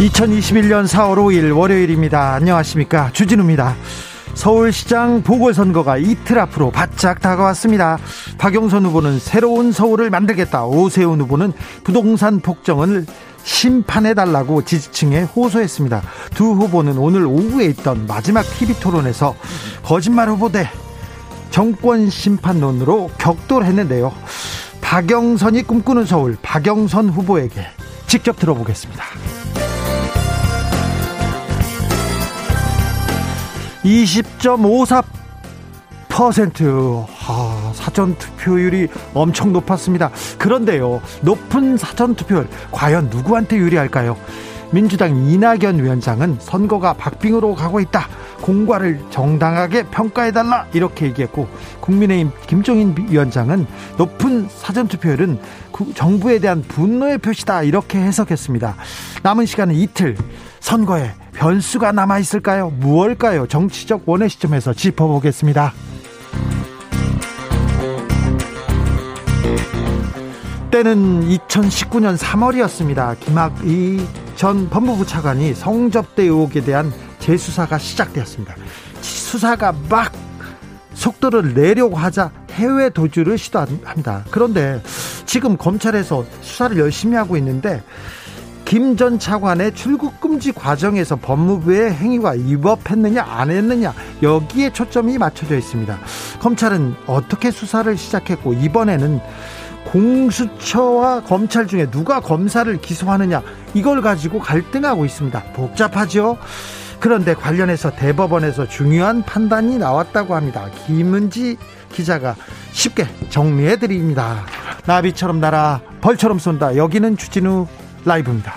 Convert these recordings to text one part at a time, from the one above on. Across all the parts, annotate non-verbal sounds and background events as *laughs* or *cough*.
2021년 4월 5일 월요일입니다. 안녕하십니까. 주진우입니다. 서울시장 보궐선거가 이틀 앞으로 바짝 다가왔습니다. 박영선 후보는 새로운 서울을 만들겠다. 오세훈 후보는 부동산 폭정을 심판해달라고 지지층에 호소했습니다. 두 후보는 오늘 오후에 있던 마지막 TV 토론에서 거짓말 후보 대 정권 심판론으로 격돌했는데요. 박영선이 꿈꾸는 서울, 박영선 후보에게 직접 들어보겠습니다. 20.54% 아, 사전 투표율이 엄청 높았습니다. 그런데요, 높은 사전 투표율 과연 누구한테 유리할까요? 민주당 이낙연 위원장은 선거가 박빙으로 가고 있다. 공과를 정당하게 평가해달라. 이렇게 얘기했고, 국민의힘 김종인 위원장은 높은 사전투표율은 정부에 대한 분노의 표시다. 이렇게 해석했습니다. 남은 시간은 이틀. 선거에 변수가 남아 있을까요? 무엇일까요? 정치적 원의 시점에서 짚어보겠습니다. 때는 2019년 3월이었습니다. 김학의 전 법무부 차관이 성접대 의혹에 대한 재수사가 시작되었습니다. 수사가 막 속도를 내려고 하자 해외 도주를 시도합니다. 그런데 지금 검찰에서 수사를 열심히 하고 있는데 김 전 차관의 출국 금지 과정에서 법무부의 행위가 위법했느냐 안 했느냐 여기에 초점이 맞춰져 있습니다. 검찰은 어떻게 수사를 시작했고 이번에는 공수처와 검찰 중에 누가 검사를 기소하느냐 이걸 가지고 갈등하고 있습니다. 복잡하죠. 그런데 관련해서 대법원에서 중요한 판단이 나왔다고 합니다. 김은지 기자가 쉽게 정리해 드립니다. 나비처럼 날아 벌처럼 쏜다. 여기는 주진우 라이브입니다.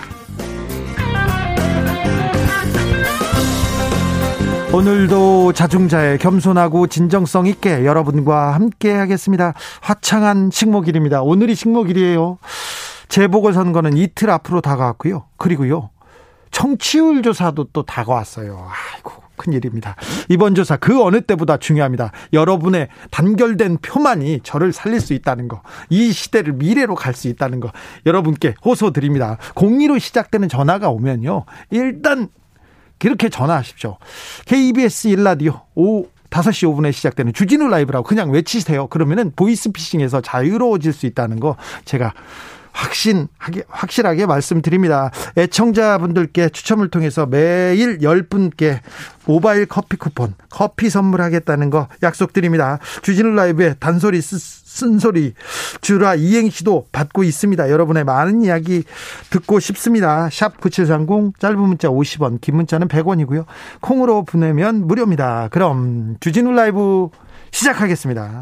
오늘도 자중자의 겸손하고 진정성 있게 여러분과 함께 하겠습니다. 화창한 식목일입니다. 오늘이 식목일이에요. 재보궐선거는 이틀 앞으로 다가왔고요. 그리고요. 청취율 조사도 또 다가왔어요. 아이고. 큰일입니다. 이번 조사 그 어느 때보다 중요합니다. 여러분의 단결된 표만이 저를 살릴 수 있다는 거. 이 시대를 미래로 갈 수 있다는 거. 여러분께 호소드립니다. 02로 시작되는 전화가 오면요. 일단 그렇게 전화하십시오. KBS 1라디오 5 5시 5분에 시작되는 주진우 라이브라고 그냥 외치세요. 그러면은 보이스피싱에서 자유로워질 수 있다는 거 제가 확신하게 확실하게 말씀드립니다. 애청자분들께 추첨을 통해서 매일 10분께 모바일 커피 쿠폰, 커피 선물하겠다는 거 약속드립니다. 주진우 라이브의 단소리 쓴소리 주라 이행시도 받고 있습니다. 여러분의 많은 이야기 듣고 싶습니다. 샵 9730 짧은 문자 50원, 긴 문자는 100원이고요. 콩으로 보내면 무료입니다. 그럼 주진우 라이브 시작하겠습니다.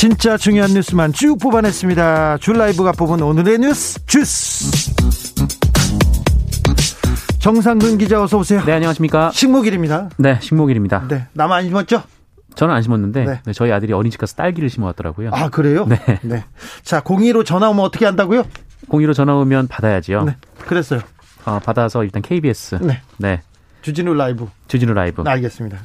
진짜 중요한 뉴스만 쭉 뽑아냈습니다. 줄 라이브가 뽑은 오늘의 뉴스 주스. 정상근 기자 어서 오세요. 네 안녕하십니까. 식목일입니다. 네 식목일입니다. 네 나만 안 심었죠? 저는 안 심었는데 네. 네, 저희 아들이 어린이집 가서 딸기를 심어왔더라고요. 아 그래요? 네. 네. 자 공의로 전화 오면 어떻게 한다고요? 공의로 전화 오면 받아야지요. 네. 그랬어요. 어, 받아서 일단 KBS. 네. 네. 주진우 라이브. 주진우 라이브. 알겠습니다.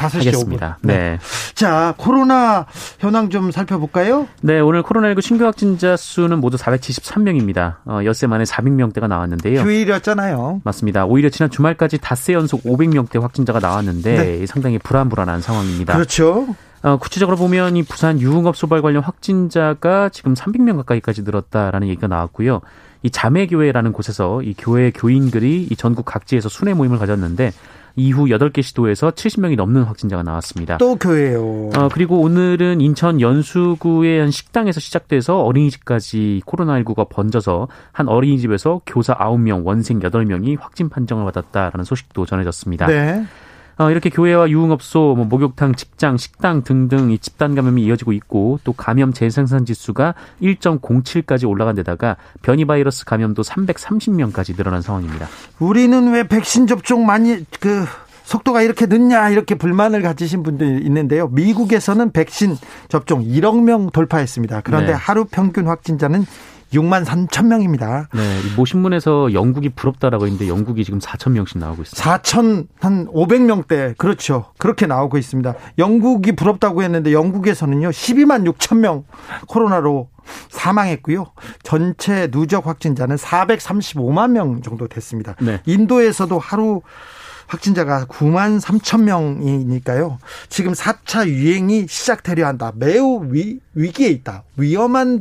5시 하겠습니다. 5분. 네. 자, 코로나 현황 좀 살펴볼까요? 네, 오늘 코로나19 신규 확진자 수는 모두 473명입니다. 어, 엿새 만에 400명대가 나왔는데요. 휴일이었잖아요. 맞습니다. 오히려 지난 주말까지 닷새 연속 500명대 확진자가 나왔는데 네. 상당히 불안불안한 상황입니다. 그렇죠. 어, 구체적으로 보면 이 부산 유흥업 소발 관련 확진자가 지금 300명 가까이까지 늘었다라는 얘기가 나왔고요. 이 자매교회라는 곳에서 이 교회 교인들이 이 전국 각지에서 순회 모임을 가졌는데 이후 8개 시도에서 70명이 넘는 확진자가 나왔습니다. 또 교회요. 어, 그리고 오늘은 인천 연수구의 한 식당에서 시작돼서 어린이집까지 코로나19가 번져서 한 어린이집에서 교사 9명, 원생 8명이 확진 판정을 받았다라는 소식도 전해졌습니다. 네. 어, 이렇게 교회와 유흥업소, 뭐 목욕탕, 직장, 식당 등등 이 집단 감염이 이어지고 있고 또 감염 재생산 지수가 1.07까지 올라간 데다가 변이 바이러스 감염도 330명까지 늘어난 상황입니다. 우리는 왜 백신 접종 많이 그 속도가 이렇게 늦냐 이렇게 불만을 가지신 분들이 있는데요. 미국에서는 백신 접종 1억 명 돌파했습니다. 그런데 네. 하루 평균 확진자는 6만 3천 명입니다. 네, 모 신문에서 영국이 부럽다라고 했는데 영국이 지금 4천 명씩 나오고 있습니다. 4천 한 500명대 그렇죠. 그렇게 나오고 있습니다. 영국이 부럽다고 했는데 영국에서는요 12만 6천 명 코로나로 사망했고요. 전체 누적 확진자는 435만 명 정도 됐습니다. 네. 인도에서도 하루 확진자가 9만 3천 명이니까요. 지금 4차 유행이 시작되려 한다. 매우 위, 위기에 있다. 위험한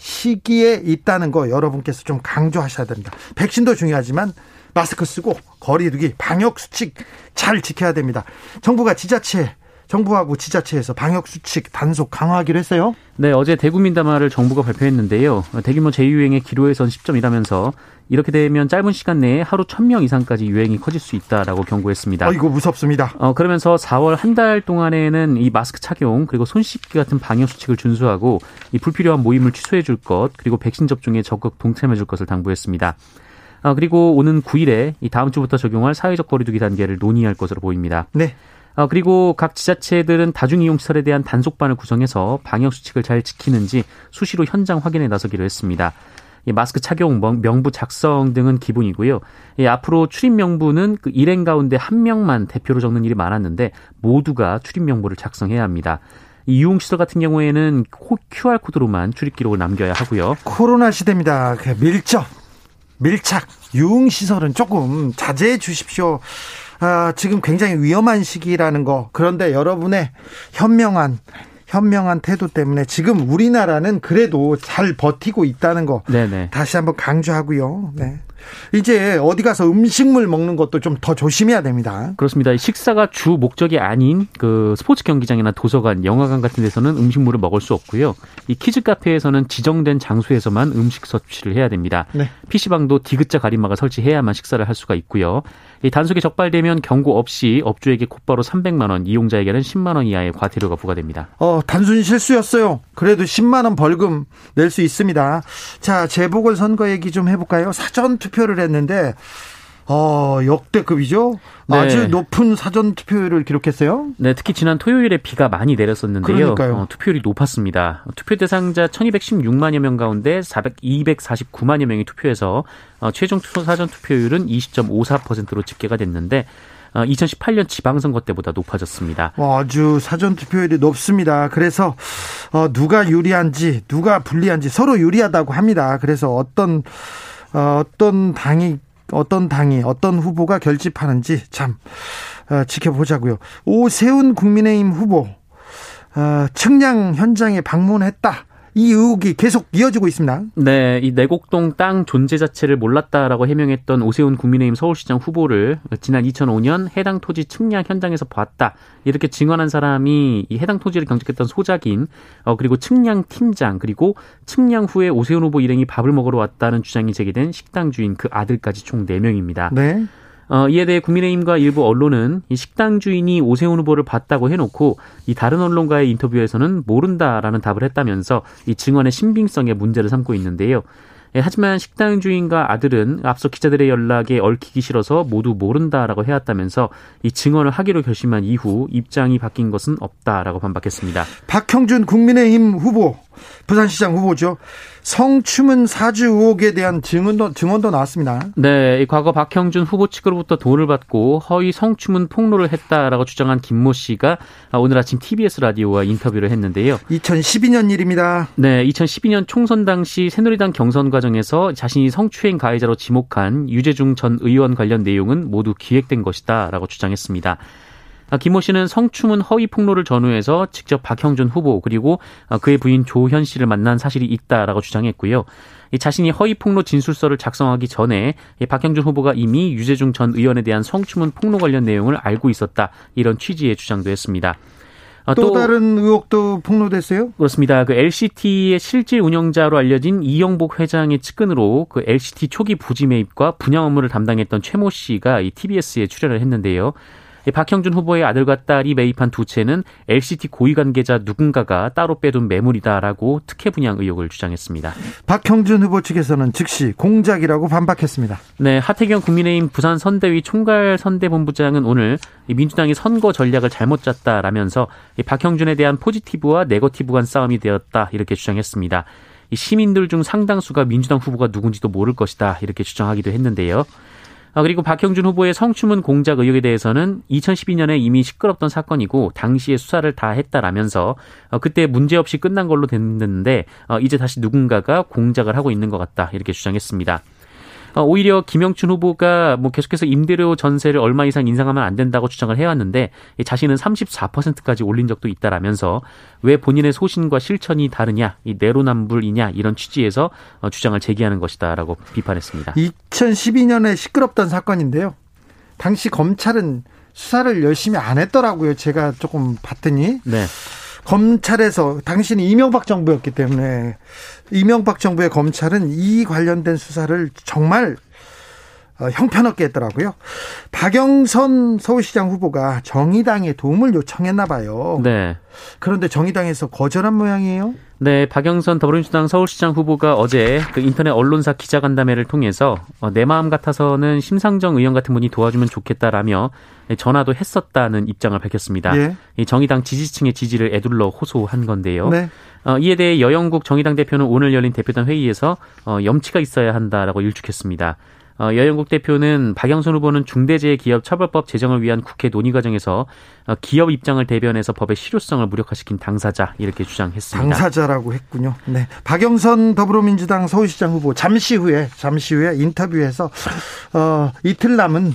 시기에 있다는 거 여러분께서 좀 강조하셔야 됩니다. 백신도 중요하지만 마스크 쓰고 거리두기 방역 수칙 잘 지켜야 됩니다. 정부가 지자체 정부하고 지자체에서 방역 수칙 단속 강화하기로 했어요. 네, 어제 대국민담화를 정부가 발표했는데요. 대규모 재유행의 기로에 선 시점이라면서 이렇게 되면 짧은 시간 내에 하루 1000명 이상까지 유행이 커질 수 있다라고 경고했습니다. 어, 이거 무섭습니다. 어, 그러면서 4월 한 달 동안에는 이 마스크 착용 그리고 손 씻기 같은 방역 수칙을 준수하고 이 불필요한 모임을 취소해 줄 것, 그리고 백신 접종에 적극 동참해 줄 것을 당부했습니다. 아, 그리고 오는 9일에 이 다음 주부터 적용할 사회적 거리두기 단계를 논의할 것으로 보입니다. 네. 어, 그리고 각 지자체들은 다중이용시설에 대한 단속반을 구성해서 방역 수칙을 잘 지키는지 수시로 현장 확인에 나서기로 했습니다. 이 마스크 착용, 명- 명부 작성 등은 기본이고요. 이 앞으로 출입 명부는 그 일행 가운데 한 명만 대표로 적는 일이 많았는데 모두가 출입 명부를 작성해야 합니다. 이 유흥시설 같은 경우에는 코- QR코드로만 출입 기록을 남겨야 하고요. 코로나 시대입니다. 그 밀접, 밀착, 유흥 시설은 조금 자제해 주십시오. 아, 지금 굉장히 위험한 시기라는 거. 그런데 여러분의 현명한, 현명한 태도 때문에 지금 우리나라는 그래도 잘 버티고 있다는 거. 네네. 다시 한번 강조하고요. 네. 이제 어디 가서 음식물 먹는 것도 좀 더 조심해야 됩니다. 그렇습니다. 식사가 주 목적이 아닌 그 스포츠 경기장이나 도서관, 영화관 같은 데서는 음식물을 먹을 수 없고요. 이 키즈 카페에서는 지정된 장소에서만 음식 섭취를 해야 됩니다. 네. PC방도 디귿자 가림막을 설치해야만 식사를 할 수가 있고요. 이 단속에 적발되면 경고 없이 업주에게 곧바로 300만 원, 이용자에게는 10만 원 이하의 과태료가 부과됩니다. 어, 단순 실수였어요. 그래도 10만 원 벌금 낼 수 있습니다. 자, 재보궐 선거 얘기 좀 해볼까요? 사전 투표를 했는데 어, 역대급이죠. 네. 아주 높은 사전 투표율을 기록했어요. 네, 특히 지난 토요일에 비가 많이 내렸었는데요. 그러니까요. 어, 투표율이 높았습니다. 투표 대상자 1216만여 명 가운데 400, 249만여 명이 투표해서 어, 최종 투표 사전 투표율은 20.54%로 집계가 됐는데 어, 2018년 지방선거 때보다 높아졌습니다. 어, 아주 사전 투표율이 높습니다. 그래서 어, 누가 유리한지 누가 불리한지 서로 유리하다고 합니다. 그래서 어떤 어, 어떤 당이 어떤 당이 어떤 후보가 결집하는지 참 어, 지켜보자고요. 오세훈 국민의힘 후보 어, 측량 현장에 방문했다. 이 의혹이 계속 이어지고 있습니다. 네, 이 내곡동 땅 존재 자체를 몰랐다라고 해명했던 오세훈 국민의힘 서울시장 후보를 지난 2005년 해당 토지 측량 현장에서 봤다 이렇게 증언한 사람이 이 해당 토지를 경작했던 소작인 어 그리고 측량 팀장 그리고 측량 후에 오세훈 후보 일행이 밥을 먹으러 왔다는 주장이 제기된 식당 주인 그 아들까지 총 4명입니다. 네. 어, 이에 대해 국민의힘과 일부 언론은 이 식당 주인이 오세훈 후보를 봤다고 해놓고 이 다른 언론과의 인터뷰에서는 모른다라는 답을 했다면서 이 증언의 신빙성에 문제를 삼고 있는데요. 예, 하지만 식당 주인과 아들은 앞서 기자들의 연락에 얽히기 싫어서 모두 모른다라고 해왔다면서 이 증언을 하기로 결심한 이후 입장이 바뀐 것은 없다라고 반박했습니다. 박형준 국민의힘 후보, 부산시장 후보죠. 성추문 사주 의혹에 대한 증언도 증언도 나왔습니다. 네, 이 과거 박형준 후보 측으로부터 돈을 받고 허위 성추문 폭로를 했다라고 주장한 김모 씨가 오늘 아침 TBS 라디오와 인터뷰를 했는데요. 2012년 일입니다. 네, 2012년 총선 당시 새누리당 경선 과정에서 자신이 성추행 가해자로 지목한 유재중 전 의원 관련 내용은 모두 기획된 것이다라고 주장했습니다. 아, 김모 씨는 성추문 허위 폭로를 전후해서 직접 박형준 후보 그리고 아, 그의 부인 조현 씨를 만난 사실이 있다라고 주장했고요. 자신이 허위 폭로 진술서를 작성하기 전에 박형준 후보가 이미 유재중 전 의원에 대한 성추문 폭로 관련 내용을 알고 있었다 이런 취지의 주장도 했습니다. 아, 또, 또, 다른 의혹도 폭로됐어요? 그렇습니다. 그 LCT의 실질 운영자로 알려진 이영복 회장의 측근으로 그 LCT 초기 부지 매입과 분양 업무를 담당했던 최모 씨가 이 TBS에 출연을 했는데요. 박형준 후보의 아들과 딸이 매입한 두 채는 LCT 고위 관계자 누군가가 따로 빼둔 매물이다라고 특혜 분양 의혹을 주장했습니다. 박형준 후보 측에서는 즉시 공작이라고 반박했습니다. 네, 하태경 국민의힘 부산 선대위 총괄 선대본부장은 오늘 민주당이 선거 전략을 잘못 짰다라면서 박형준에 대한 포지티브와 네거티브 간 싸움이 되었다 이렇게 주장했습니다. 시민들 중 상당수가 민주당 후보가 누군지도 모를 것이다 이렇게 주장하기도 했는데요. 아, 그리고 박형준 후보의 성추문 공작 의혹에 대해서는 2012년에 이미 시끄럽던 사건이고 당시에 수사를 다 했다라면서 어, 그때 문제없이 끝난 걸로 됐는데 어, 이제 다시 누군가가 공작을 하고 있는 것 같다 이렇게 주장했습니다. 어, 오히려 김영춘 후보가 뭐 계속해서 임대료 전세를 얼마 이상 인상하면 안 된다고 주장을 해왔는데 자신은 34%까지 올린 적도 있다라면서 왜 본인의 소신과 실천이 다르냐, 이 내로남불이냐 이런 취지에서 어, 주장을 제기하는 것이다라고 비판했습니다. 2012년에 시끄럽던 사건인데요. 당시 검찰은 수사를 열심히 안 했더라고요. 제가 조금 봤더니. 네. 검찰에서 당신이 이명박 정부였기 때문에 이명박 정부의 검찰은 이 관련된 수사를 정말 어, 형편없게 했더라고요. 박영선 서울시장 후보가 정의당에 도움을 요청했나 봐요. 네. 그런데 정의당에서 거절한 모양이에요. 네, 박영선 더불어민주당 서울시장 후보가 어제 그 인터넷 언론사 기자간담회를 통해서 어, 내 마음 같아서는 심상정 의원 같은 분이 도와주면 좋겠다라며 전화도 했었다는 입장을 밝혔습니다. 예. 이 정의당 지지층의 지지를 애둘러 호소한 건데요. 네. 어, 이에 대해 여영국 정의당 대표는 오늘 열린 대표단 회의에서 어, 염치가 있어야 한다라고 일축했습니다. 어, 여영국 대표는 박영선 후보는 중대재해기업처벌법 제정을 위한 국회 논의 과정에서 어, 기업 입장을 대변해서 법의 실효성을 무력화시킨 당사자 이렇게 주장했습니다. 당사자라고 했군요. 네, 박영선 더불어민주당 서울시장 후보 잠시 후에 잠시 후에 인터뷰에서 어, 이틀 남은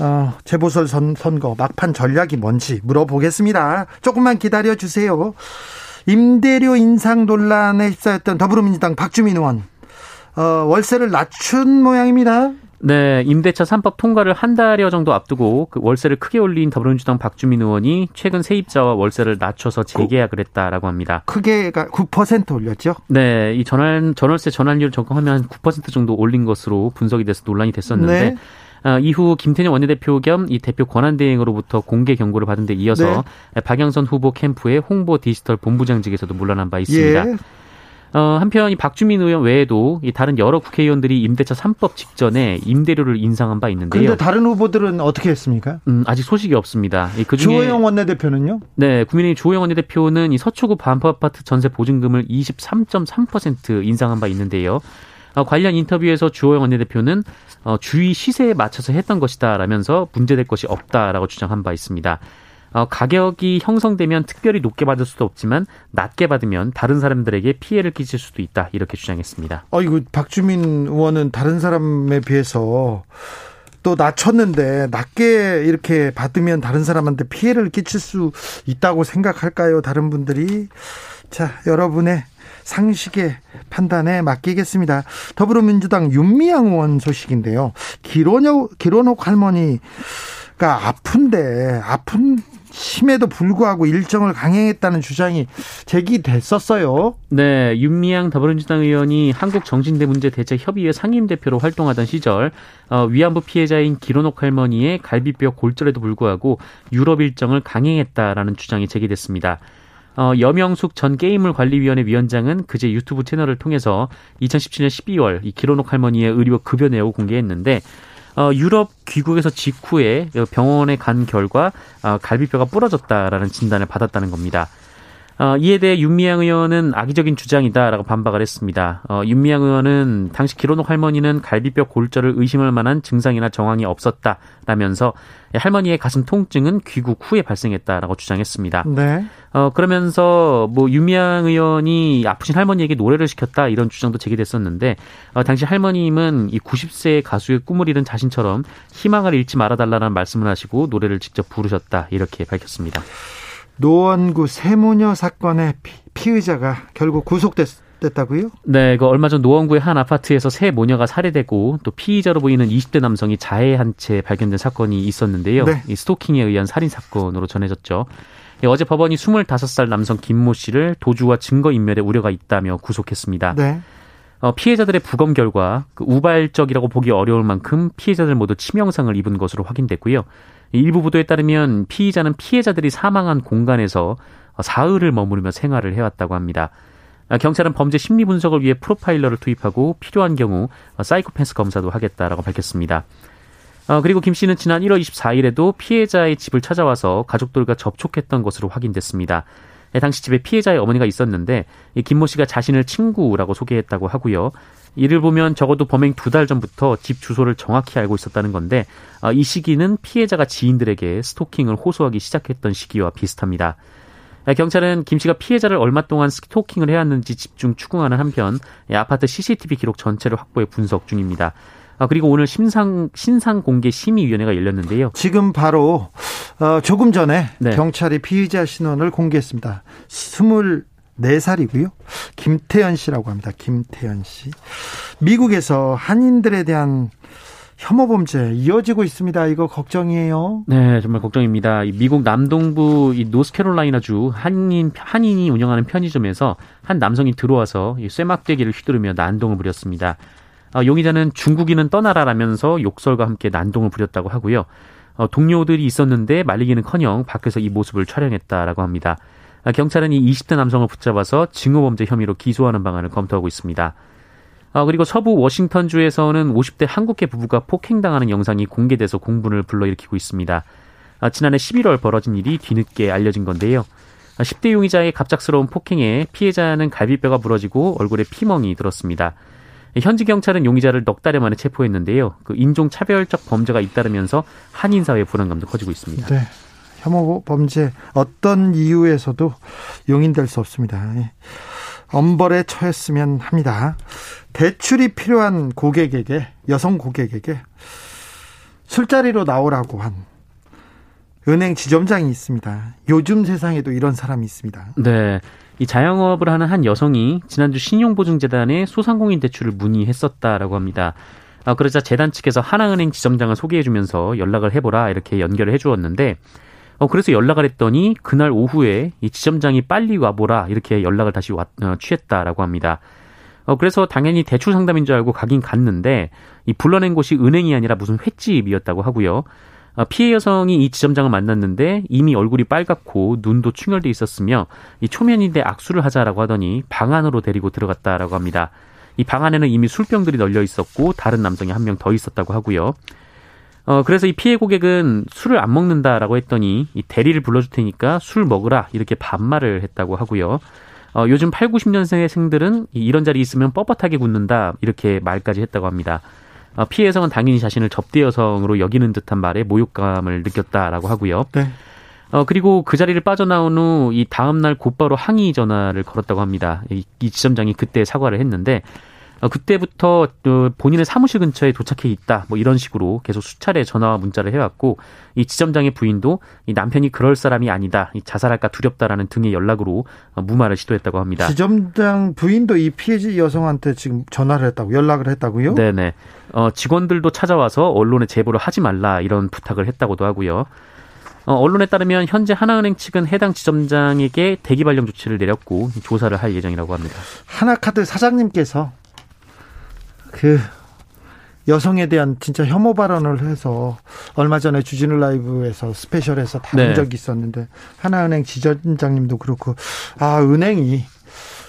어, 재보궐 선, 선거 막판 전략이 뭔지 물어보겠습니다. 조금만 기다려 주세요. 임대료 인상 논란에 휩싸였던 더불어민주당 박주민 의원 어, 월세를 낮춘 모양입니다. 네, 임대차 3법 통과를 한 달여 정도 앞두고 그 월세를 크게 올린 더불어민주당 박주민 의원이 최근 세입자와 월세를 낮춰서 재계약을 했다라고 합니다. 크게가 9% 올렸죠? 네, 이 전환 전월세 전환율 적용하면 9% 정도 올린 것으로 분석이 돼서 논란이 됐었는데 네. 어, 이후 김태년 원내대표 겸 이 대표 권한대행으로부터 공개 경고를 받은 데 이어서 네. 박영선 후보 캠프의 홍보 디지털 본부장직에서도 물러난 바 있습니다. 예. 어, 한편 이 박주민 의원 외에도 이 다른 여러 국회의원들이 임대차 3법 직전에 임대료를 인상한 바 있는데요. 그런데 다른 후보들은 어떻게 했습니까? 음, 아직 소식이 없습니다. 그 중에 주호영 원내대표는요? 네, 국민의힘 주호영 원내대표는 이 서초구 반포 아파트 전세 보증금을 23.3% 인상한 바 있는데요. 어, 관련 인터뷰에서 주호영 원내대표는 어, 주위 시세에 맞춰서 했던 것이다라면서 문제될 것이 없다라고 주장한 바 있습니다. 어, 가격이 형성되면 특별히 높게 받을 수도 없지만 낮게 받으면 다른 사람들에게 피해를 끼칠 수도 있다 이렇게 주장했습니다. 어 이거 박주민 의원은 다른 사람에 비해서 또 낮췄는데 낮게 이렇게 받으면 다른 사람한테 피해를 끼칠 수 있다고 생각할까요? 다른 분들이 자 여러분의 상식의 판단에 맡기겠습니다. 더불어민주당 윤미향 의원 소식인데요. 기론옥 기론옥 할머니가 아픈데 아픈 심에도 불구하고 일정을 강행했다는 주장이 제기됐었어요. 네, 윤미향 더불어민주당 의원이 한국정신대 문제 대책 협의회 상임대표로 활동하던 시절 어, 위안부 피해자인 기로녹 할머니의 갈비뼈 골절에도 불구하고 유럽 일정을 강행했다라는 주장이 제기됐습니다. 어, 여명숙 전 게임물 관리위원회 위원장은 그제 유튜브 채널을 통해서 2017년 12월 이 기로녹 할머니의 의료 급여 내역을 공개했는데 어, 유럽 귀국에서 직후에 병원에 간 결과 어, 갈비뼈가 부러졌다라는 진단을 받았다는 겁니다. 어, 이에 대해 윤미향 의원은 악의적인 주장이다라고 반박을 했습니다. 어, 윤미향 의원은 당시 기로녹 할머니는 갈비뼈 골절을 의심할 만한 증상이나 정황이 없었다라면서 할머니의 가슴 통증은 귀국 후에 발생했다라고 주장했습니다. 네. 어, 그러면서 뭐 윤미향 의원이 아프신 할머니에게 노래를 시켰다 이런 주장도 제기됐었는데 어, 당시 할머님은 이 90세의 가수의 꿈을 이룬 자신처럼 희망을 잃지 말아달라는 말씀을 하시고 노래를 직접 부르셨다 이렇게 밝혔습니다. 노원구 세모녀 사건의 피, 의자가 결국 구속됐다고요? 네, 그 얼마 전 노원구의 한 아파트에서 세 모녀가 살해되고 또 피의자로 보이는 20대 남성이 자해한 채 발견된 사건이 있었는데요. 네. 이 스토킹에 의한 살인 사건으로 전해졌죠. 예, 어제 법원이 25살 남성 김모 씨를 도주와 증거 인멸에 우려가 있다며 구속했습니다. 네. 어, 피해자들의 부검 결과 그 우발적이라고 보기 어려울 만큼 피해자들 모두 치명상을 입은 것으로 확인됐고요. 일부 보도에 따르면 피의자는 피해자들이 사망한 공간에서 사흘을 머무르며 생활을 해왔다고 합니다. 경찰은 범죄 심리 분석을 위해 프로파일러를 투입하고 필요한 경우 사이코패스 검사도 하겠다라고 밝혔습니다. 그리고 김 씨는 지난 1월 24일에도 피해자의 집을 찾아와서 가족들과 접촉했던 것으로 확인됐습니다. 당시 집에 피해자의 어머니가 있었는데 김모 씨가 자신을 친구라고 소개했다고 하고요. 이를 보면 적어도 범행 두 달 전부터 집 주소를 정확히 알고 있었다는 건데 어, 이 시기는 피해자가 지인들에게 스토킹을 호소하기 시작했던 시기와 비슷합니다. 경찰은 김 씨가 피해자를 얼마 동안 스토킹을 해왔는지 집중 추궁하는 한편 아파트 CCTV 기록 전체를 확보해 분석 중입니다. 아, 그리고 오늘 심상, 신상 공개 심의위원회가 열렸는데요. 지금 바로, 어, 조금 전에 네. 경찰이 피의자 신원을 공개했습니다. 24살이고요. 김태현 씨라고 합니다. 김태현 씨. 미국에서 한인들에 대한 혐오 범죄 이어지고 있습니다. 이거 걱정이에요. 네, 정말 걱정입니다. 미국 남동부 이 노스캐롤라이나주 한인 한인이 운영하는 편의점에서 한 남성이 들어와서 쇠막대기를 휘두르며 난동을 부렸습니다. 어, 용의자는 중국인은 떠나라라면서 욕설과 함께 난동을 부렸다고 하고요. 어, 동료들이 있었는데 말리기는커녕 밖에서 이 모습을 촬영했다라고 합니다. 아, 경찰은 이 20대 남성을 붙잡아서 징후범죄 혐의로 기소하는 방안을 검토하고 있습니다. 아, 그리고 서부 워싱턴주에서는 50대 한국계 부부가 폭행당하는 영상이 공개돼서 공분을 불러일으키고 있습니다. 아, 지난해 11월 벌어진 일이 뒤늦게 알려진 건데요. 10대 용의자의 갑작스러운 폭행에 피해자는 갈비뼈가 부러지고 얼굴에 피멍이 들었습니다. 현지 경찰은 용의자를 넉 달여 만에 체포했는데요. 그 인종 차별적 범죄가 잇따르면서 한인 사회 불안감도 커지고 있습니다. 네. 혐오 범죄 어떤 이유에서도 용인될 수 없습니다. 예. 엄벌에 처했으면 합니다. 대출이 필요한 고객에게 여성 고객에게 술자리로 나오라고 한 은행 지점장이 있습니다. 요즘 세상에도 이런 사람이 있습니다. 네. 이 자영업을 하는 한 여성이 지난주 신용보증재단에 소상공인 대출을 문의했었다라고 합니다. 아, 그러자 재단 측에서 하나은행 지점장을 소개해주면서 연락을 해보라 이렇게 연결을 해주었는데 어, 그래서 연락을 했더니 그날 오후에 이 지점장이 빨리 와보라 이렇게 연락을 다시 왔, 어, 취했다라고 합니다. 어, 그래서 당연히 대출 상담인 줄 알고 가긴 갔는데 이 불러낸 곳이 은행이 아니라 무슨 횟집이었다고 하고요. 어, 피해 여성이 이 지점장을 만났는데 이미 얼굴이 빨갛고 눈도 충혈돼 있었으며 이 초면인데 악수를 하자라고 하더니 방 안으로 데리고 들어갔다라고 합니다. 이 방 안에는 이미 술병들이 널려 있었고 다른 남성이 한 명 더 있었다고 하고요. 어, 그래서 이 피해 고객은 술을 안 먹는다라고 했더니 이 대리를 불러줄 테니까 술 먹으라 이렇게 반말을 했다고 하고요. 어, 요즘 8, 90년생의 생들은 이런 자리 있으면 뻣뻣하게 굳는다 이렇게 말까지 했다고 합니다. 어, 피해 여성은 당연히 자신을 접대 여성으로 여기는 듯한 말에 모욕감을 느꼈다라고 하고요. 네. 어, 그리고 그 자리를 빠져나온 후 이 다음날 곧바로 항의 전화를 걸었다고 합니다. 이, 이 지점장이 그때 사과를 했는데 어, 그때부터 본인의 사무실 근처에 도착해 있다. 뭐 이런 식으로 계속 수차례 전화와 문자를 해왔고 이 지점장의 부인도 이 남편이 그럴 사람이 아니다. 이 자살할까 두렵다라는 등의 연락으로 어, 무마를 시도했다고 합니다. 지점장 부인도 이 피해자 여성한테 지금 전화를 했다고 연락을 했다고요? 네네. 어, 직원들도 찾아와서 언론에 제보를 하지 말라 이런 부탁을 했다고도 하고요. 어, 언론에 따르면 현재 하나은행 측은 해당 지점장에게 대기 발령 조치를 내렸고 조사를 할 예정이라고 합니다. 하나카드 사장님께서 그 여성에 대한 진짜 혐오 발언을 해서 얼마 전에 주진우 라이브에서 스페셜에서 다룬 네. 적이 있었는데 하나은행 지점장님도 그렇고 아 은행이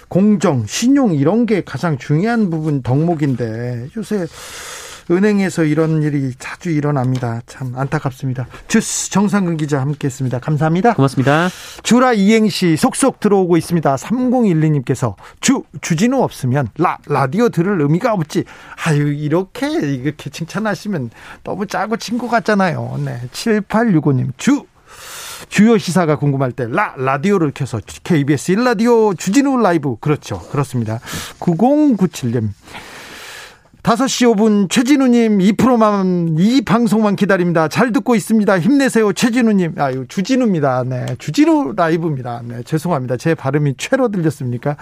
공정, 신용 이런 게 가장 중요한 부분 덕목인데 요새 은행에서 이런 일이 자주 일어납니다. 참 안타깝습니다. 주스 정상근 기자 함께했습니다. 감사합니다. 고맙습니다. 주라 이행시 속속 들어오고 있습니다. 3012님께서 주 주진우 없으면 라 라디오 들을 의미가 없지. 아유 이렇게 이렇게 칭찬하시면 너무 짜고 친것 같잖아요. 네. 7865님 주 주요 시사가 궁금할 때 라 라디오를 켜서 KBS 1라디오 주진우 라이브 그렇죠. 그렇습니다. 9097님 5시 5분 최진우님 2%만 이 방송만 기다립니다. 잘 듣고 있습니다. 힘내세요 최진우님. 아유 주진우입니다. 네 주진우 라이브입니다. 네 죄송합니다. 제 발음이 최로 들렸습니까?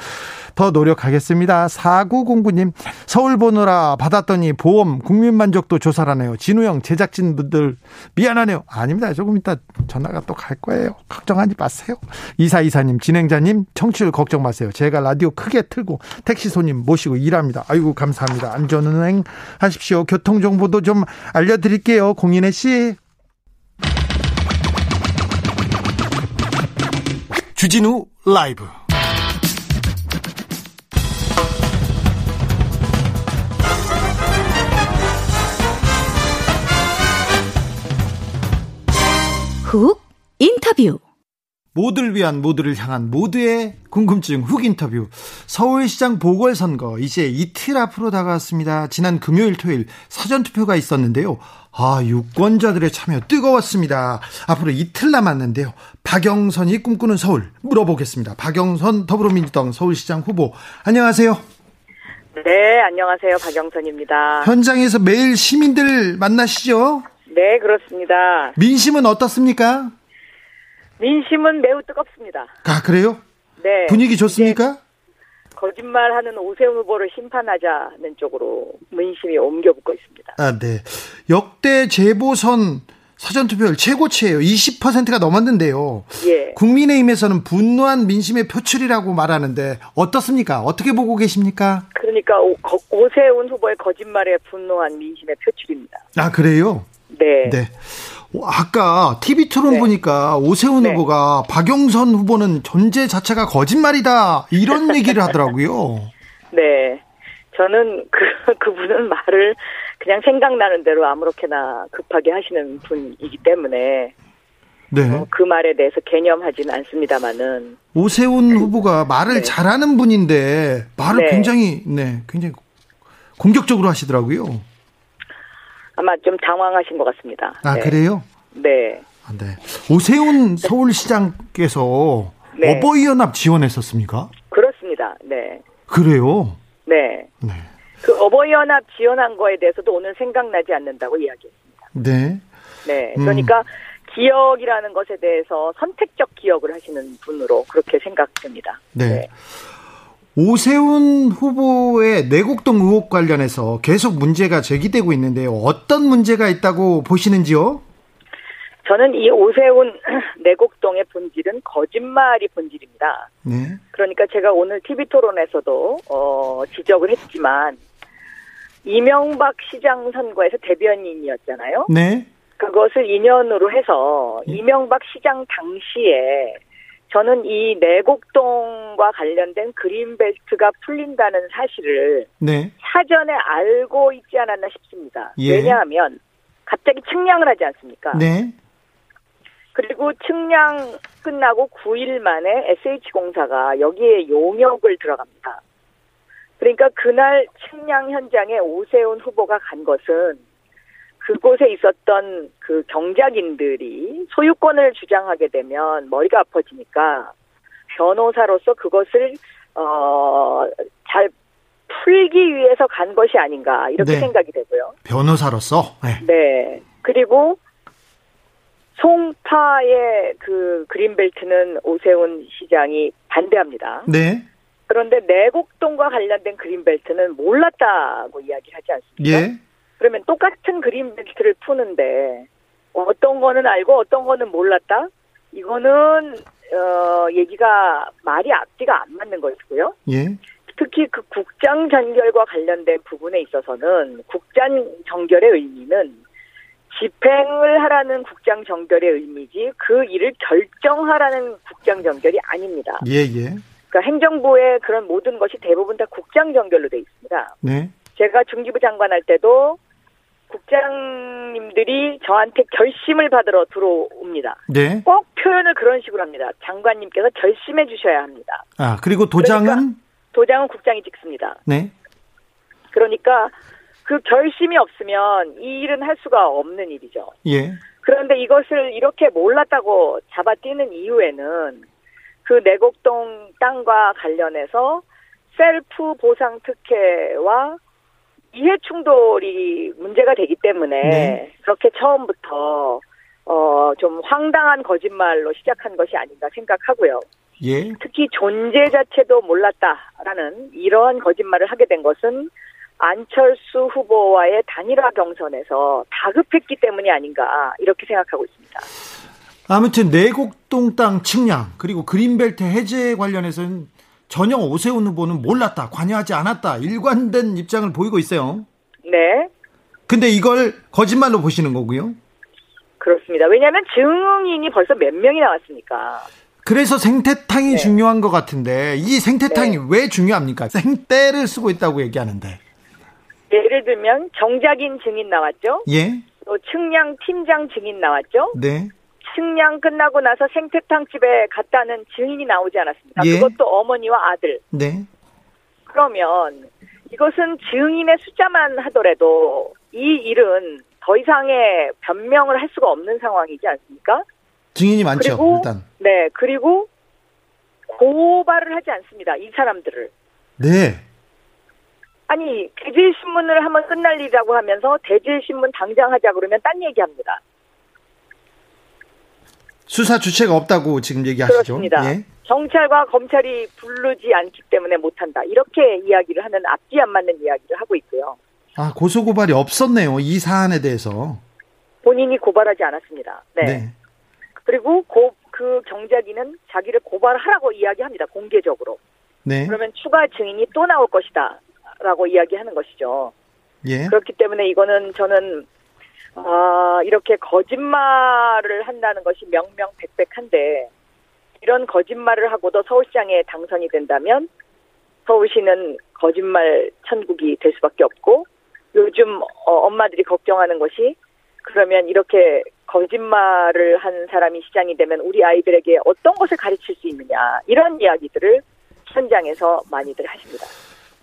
더 노력하겠습니다. 4909님 서울 보느라 받았더니 보험 국민만족도 조사라네요. 진우형 제작진분들 미안하네요. 아닙니다. 조금 이따 전화가 또 갈 거예요. 걱정하지 마세요. 이사 이사님 진행자님 청취율 걱정 마세요. 제가 라디오 크게 틀고 택시 손님 모시고 일합니다. 아이고 감사합니다. 안전 운행 하십시오. 교통 정보도 좀 알려드릴게요. 공인혜 씨. 주진우 라이브 훅 인터뷰. 모두를 위한 모두를 향한 모두의 궁금증 훅 인터뷰. 서울시장 보궐선거 이제 이틀 앞으로 다가왔습니다. 지난 금요일 토요일 사전투표가 있었는데요. 아, 유권자들의 참여 뜨거웠습니다. 앞으로 이틀 남았는데요. 박영선이 꿈꾸는 서울 물어보겠습니다. 박영선 더불어민주당 서울시장 후보. 안녕하세요. 네, 안녕하세요. 박영선입니다. 현장에서 매일 시민들 만나시죠? 네, 그렇습니다. 민심은 어떻습니까? 민심은 매우 뜨겁습니다. 아, 그래요? 네. 분위기 좋습니까? 거짓말하는 오세훈 후보를 심판하자는 쪽으로 민심이 옮겨붙고 있습니다. 아, 네. 역대 재보선 사전투표율 최고치예요. 20%가 넘었는데요. 예. 국민의힘에서는 분노한 민심의 표출이라고 말하는데 어떻습니까? 어떻게 보고 계십니까? 그러니까 오, 거, 오세훈 후보의 거짓말에 분노한 민심의 표출입니다. 아, 그래요? 네. 네. 어, 아까 TV 토론 네. 보니까 오세훈 네. 후보가 박영선 후보는 존재 자체가 거짓말이다. 이런 *laughs* 얘기를 하더라고요. 네. 저는 그, *laughs* 그분은 말을 그냥 생각나는 대로 아무렇게나 급하게 하시는 분이기 때문에 네. 어, 그 말에 대해서 개념하지는 않습니다만은 오세훈 후보가 말을 네. 잘하는 분인데 말을 네. 굉장히 네, 굉장히 공격적으로 하시더라고요. 아마 좀 당황하신 것 같습니다. 아, 네. 그래요? 네. 아, 네. 오세훈 서울시장께서 네. 어버이연합 지원했었습니까? 그렇습니다. 네. 그래요? 네. 네. 그 어버이연합 지원한 거에 대해서도 오늘 생각나지 않는다고 이야기했습니다. 네. 네. 음. 그러니까 기억이라는 것에 대해서 선택적 기억을 하시는 분으로 그렇게 생각됩니다. 네. 오세훈 후보의 내곡동 의혹 관련해서 계속 문제가 제기되고 있는데요. 어떤 문제가 있다고 보시는지요? 저는 이 오세훈 *clears throat* 내곡동의 본질은 거짓말이 본질입니다. 네. 그러니까 제가 오늘 TV 토론에서도 어, 지적을 했지만 이명박 시장 선거에서 대변인이었잖아요. 네. 그것을 인연으로 해서 예. 이명박 시장 당시에 저는 이 내곡동과 관련된 그린벨트가 풀린다는 사실을 네. 사전에 알고 있지 않았나 싶습니다. 예. 왜냐하면 갑자기 측량을 하지 않습니까? 네. 그리고 측량 끝나고 9일 만에 SH공사가 여기에 용역을 들어갑니다. 그러니까 그날 측량 현장에 오세훈 후보가 간 것은 그곳에 있었던 그 경작인들이 소유권을 주장하게 되면 머리가 아파지니까 변호사로서 그것을 어 잘 풀기 위해서 간 것이 아닌가 이렇게 네. 생각이 되고요. 변호사로서. 네. 네. 그리고 송파의 그 그린벨트는 오세훈 시장이 반대합니다. 네. 그런데 내곡동과 관련된 그린벨트는 몰랐다고 이야기를 하지 않습니까? 예. 그러면 똑같은 그린벨트를 푸는데 어떤 거는 알고 어떤 거는 몰랐다? 이거는 어 얘기가 말이 앞뒤가 안 맞는 것이고요. 예. 특히 그 국장 전결과 관련된 부분에 있어서는 국장 전결의 의미는 집행을 하라는 국장 전결의 의미지 그 일을 결정하라는 국장 전결이 아닙니다. 예, 예. 그러니까 행정부의 그런 모든 것이 대부분 다 국장 전결로 돼 있습니다. 네. 제가 중기부 장관 할 때도 국장님들이 저한테 결심을 받으러 들어옵니다. 네. 꼭 표현을 그런 식으로 합니다. 장관님께서 결심해 주셔야 합니다. 아, 그리고 도장은 그러니까 도장은 국장이 찍습니다. 네. 그러니까 그 결심이 없으면 이 일은 할 수가 없는 일이죠. 예. 그런데 이것을 이렇게 몰랐다고 잡아뛰는 이유에는 그 내곡동 땅과 관련해서 셀프 보상 특혜와 이해 충돌이 문제가 되기 때문에 네. 그렇게 처음부터 어 좀 황당한 거짓말로 시작한 것이 아닌가 생각하고요. 예. 특히 존재 자체도 몰랐다라는 이러한 거짓말을 하게 된 것은 안철수 후보와의 단일화 경선에서 다급했기 때문이 아닌가 이렇게 생각하고 있습니다. 아무튼 내곡동 땅 측량 그리고 그린벨트 해제 관련해서는 전혀 오세훈 후보는 몰랐다, 관여하지 않았다, 일관된 입장을 보이고 있어요. 네, 근데 이걸 거짓말로 보시는 거고요. 그렇습니다. 왜냐하면 증인이 벌써 몇 명이 나왔으니까. 그래서 생태탕이 네. 중요한 것 같은데 이 생태탕이 왜 중요합니까? 생떼를 쓰고 있다고 얘기하는데. 예를 들면 정작인 증인 나왔죠. 예, 또 측량 팀장 증인 나왔죠. 네, 측량 끝나고 나서 생태탕 집에 갔다는 증인이 나오지 않았습니까? 예. 그것도 어머니와 아들. 네, 그러면 이것은 증인의 숫자만 하더라도 이 일은 더 이상의 변명을 할 수가 없는 상황이지 않습니까? 증인이 많죠. 그리고 일단. 네 그리고 고발을 하지 않습니다. 이 사람들을 네, 아니 대질 신문을 하면 끝날 일이라고 하면서 대질 신문 당장 하자 그러면 딴 얘기합니다. 수사 주체가 없다고 지금 얘기하시죠. 그렇습니다. 예, 경찰과 검찰이 부르지 않기 때문에 못한다. 이렇게 이야기를 하는 앞뒤 안 맞는 이야기를 하고 있고요. 아 고소 고발이 없었네요. 이 사안에 대해서. 본인이 고발하지 않았습니다. 네. 네, 그리고 고, 그 경작인은 자기를 고발하라고 이야기합니다. 공개적으로. 네, 그러면 추가 증인이 또 나올 것이다. 라고 이야기하는 것이죠. 예, 그렇기 때문에 이거는 저는 아, 이렇게 거짓말을 한다는 것이 명명백백한데 이런 거짓말을 하고도 서울시장에 당선이 된다면 서울시는 거짓말 천국이 될 수밖에 없고 요즘 어, 엄마들이 걱정하는 것이 그러면 이렇게 거짓말을 한 사람이 시장이 되면 우리 아이들에게 어떤 것을 가르칠 수 있느냐 이런 이야기들을 현장에서 많이들 하십니다.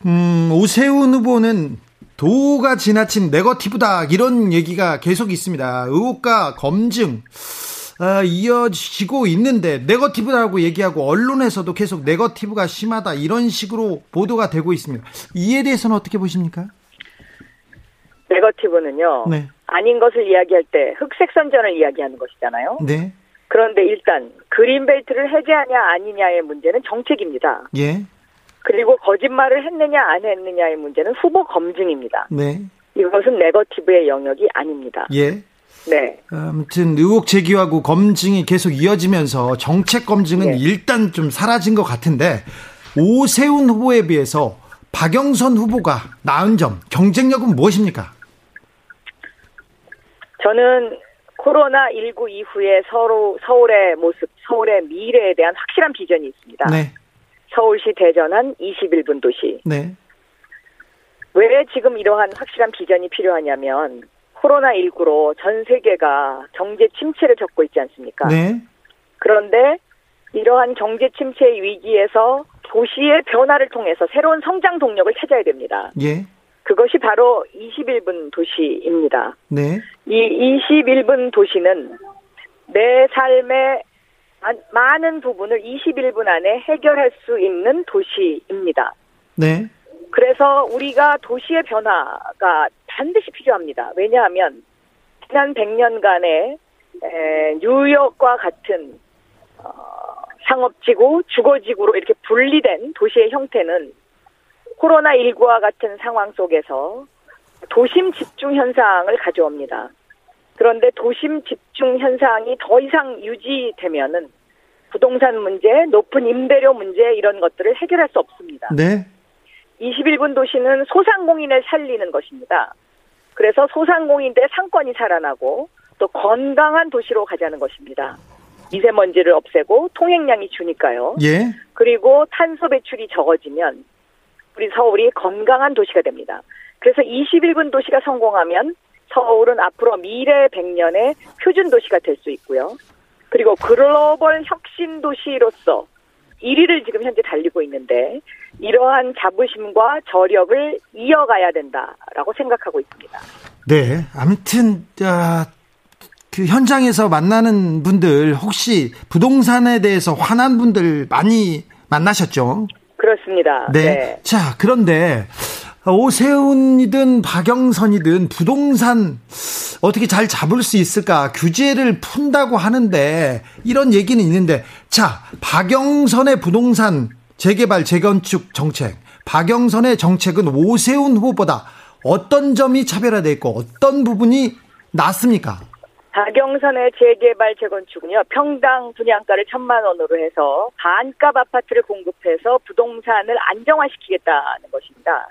음, 오세훈 후보는 도가 지나친 네거티브다 이런 얘기가 계속 있습니다. 의혹과 검증 아, 이어지고 있는데 네거티브라고 얘기하고 언론에서도 계속 네거티브가 심하다 이런 식으로 보도가 되고 있습니다. 이에 대해서는 어떻게 보십니까? 네거티브는요. 네, 아닌 것을 이야기할 때 흑색 선전을 이야기하는 것이잖아요. 네, 그런데 일단 그린벨트를 해제하냐 아니냐의 문제는 정책입니다. 예, 그리고 거짓말을 했느냐 안 했느냐의 문제는 후보 검증입니다. 네, 이것은 네거티브의 영역이 아닙니다. 예. 네. 아무튼 의혹 제기하고 검증이 계속 이어지면서 정책 검증은 네. 일단 좀 사라진 것 같은데 오세훈 후보에 비해서 박영선 후보가 나은 점 경쟁력은 무엇입니까? 저는 코로나 19 이후에 서로 서울의 모습, 서울의 미래에 대한 확실한 비전이 있습니다. 네, 서울시 대전한 21분 도시. 네, 왜 지금 이러한 확실한 비전이 필요하냐면 코로나19로 전 세계가 경제 침체를 겪고 있지 않습니까? 네, 그런데 이러한 경제 침체의 위기에서 도시의 변화를 통해서 새로운 성장 동력을 찾아야 됩니다. 예, 그것이 바로 21분 도시입니다. 네, 이 21분 도시는 내 삶의 마- 많은 부분을 21분 안에 해결할 수 있는 도시입니다. 네, 그래서 우리가 도시의 변화가 반드시 필요합니다. 왜냐하면 지난 100년간의 뉴욕과 같은 어, 상업지구, 주거지구로 이렇게 분리된 도시의 형태는 코로나19와 같은 상황 속에서 도심 집중 현상을 가져옵니다. 그런데 도심 집중 현상이 더 이상 유지되면은 부동산 문제, 높은 임대료 문제 이런 것들을 해결할 수 없습니다. 네, 21분 도시는 소상공인을 살리는 것입니다. 그래서 소상공인들의 상권이 살아나고 또 건강한 도시로 가자는 것입니다. 미세먼지를 없애고 통행량이 주니까요. 예, 그리고 탄소 배출이 적어지면 우리 서울이 건강한 도시가 됩니다. 그래서 21분 도시가 성공하면 서울은 앞으로 미래 100년의 표준 도시가 될 수 있고요. 그리고 글로벌 혁신 도시로서 1위를 지금 현재 달리고 있는데 이러한 자부심과 저력을 이어가야 된다라고 생각하고 있습니다. 네, 아무튼 아, 그 현장에서 만나는 분들 혹시 부동산에 대해서 화난 분들 많이 만나셨죠? 그렇습니다. 네. 네. 자, 그런데 오세훈이든 박영선이든 부동산 어떻게 잘 잡을 수 있을까 규제를 푼다고 하는데 이런 얘기는 있는데 자 박영선의 부동산 재개발 재건축 정책 박영선의 정책은 오세훈 후보보다 어떤 점이 차별화돼 있고 어떤 부분이 낫습니까? 박영선의 재개발 재건축은요 평당 분양가를 천만 원으로 해서 반값 아파트를 공급해서 부동산을 안정화시키겠다는 것입니다.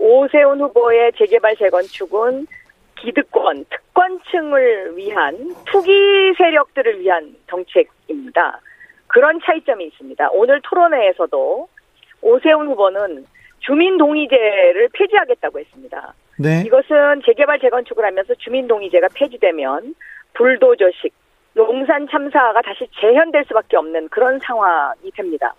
오세훈 후보의 재개발 재건축은 기득권, 특권층을 위한 투기 세력들을 위한 정책입니다. 그런 차이점이 있습니다. 오늘 토론회에서도 오세훈 후보는 주민 동의제를 폐지하겠다고 했습니다. 네. 이것은 재개발 재건축을 하면서 주민 동의제가 폐지되면 불도저식, 농산 참사가 다시 재현될 수밖에 없는 그런 상황이 됩니다.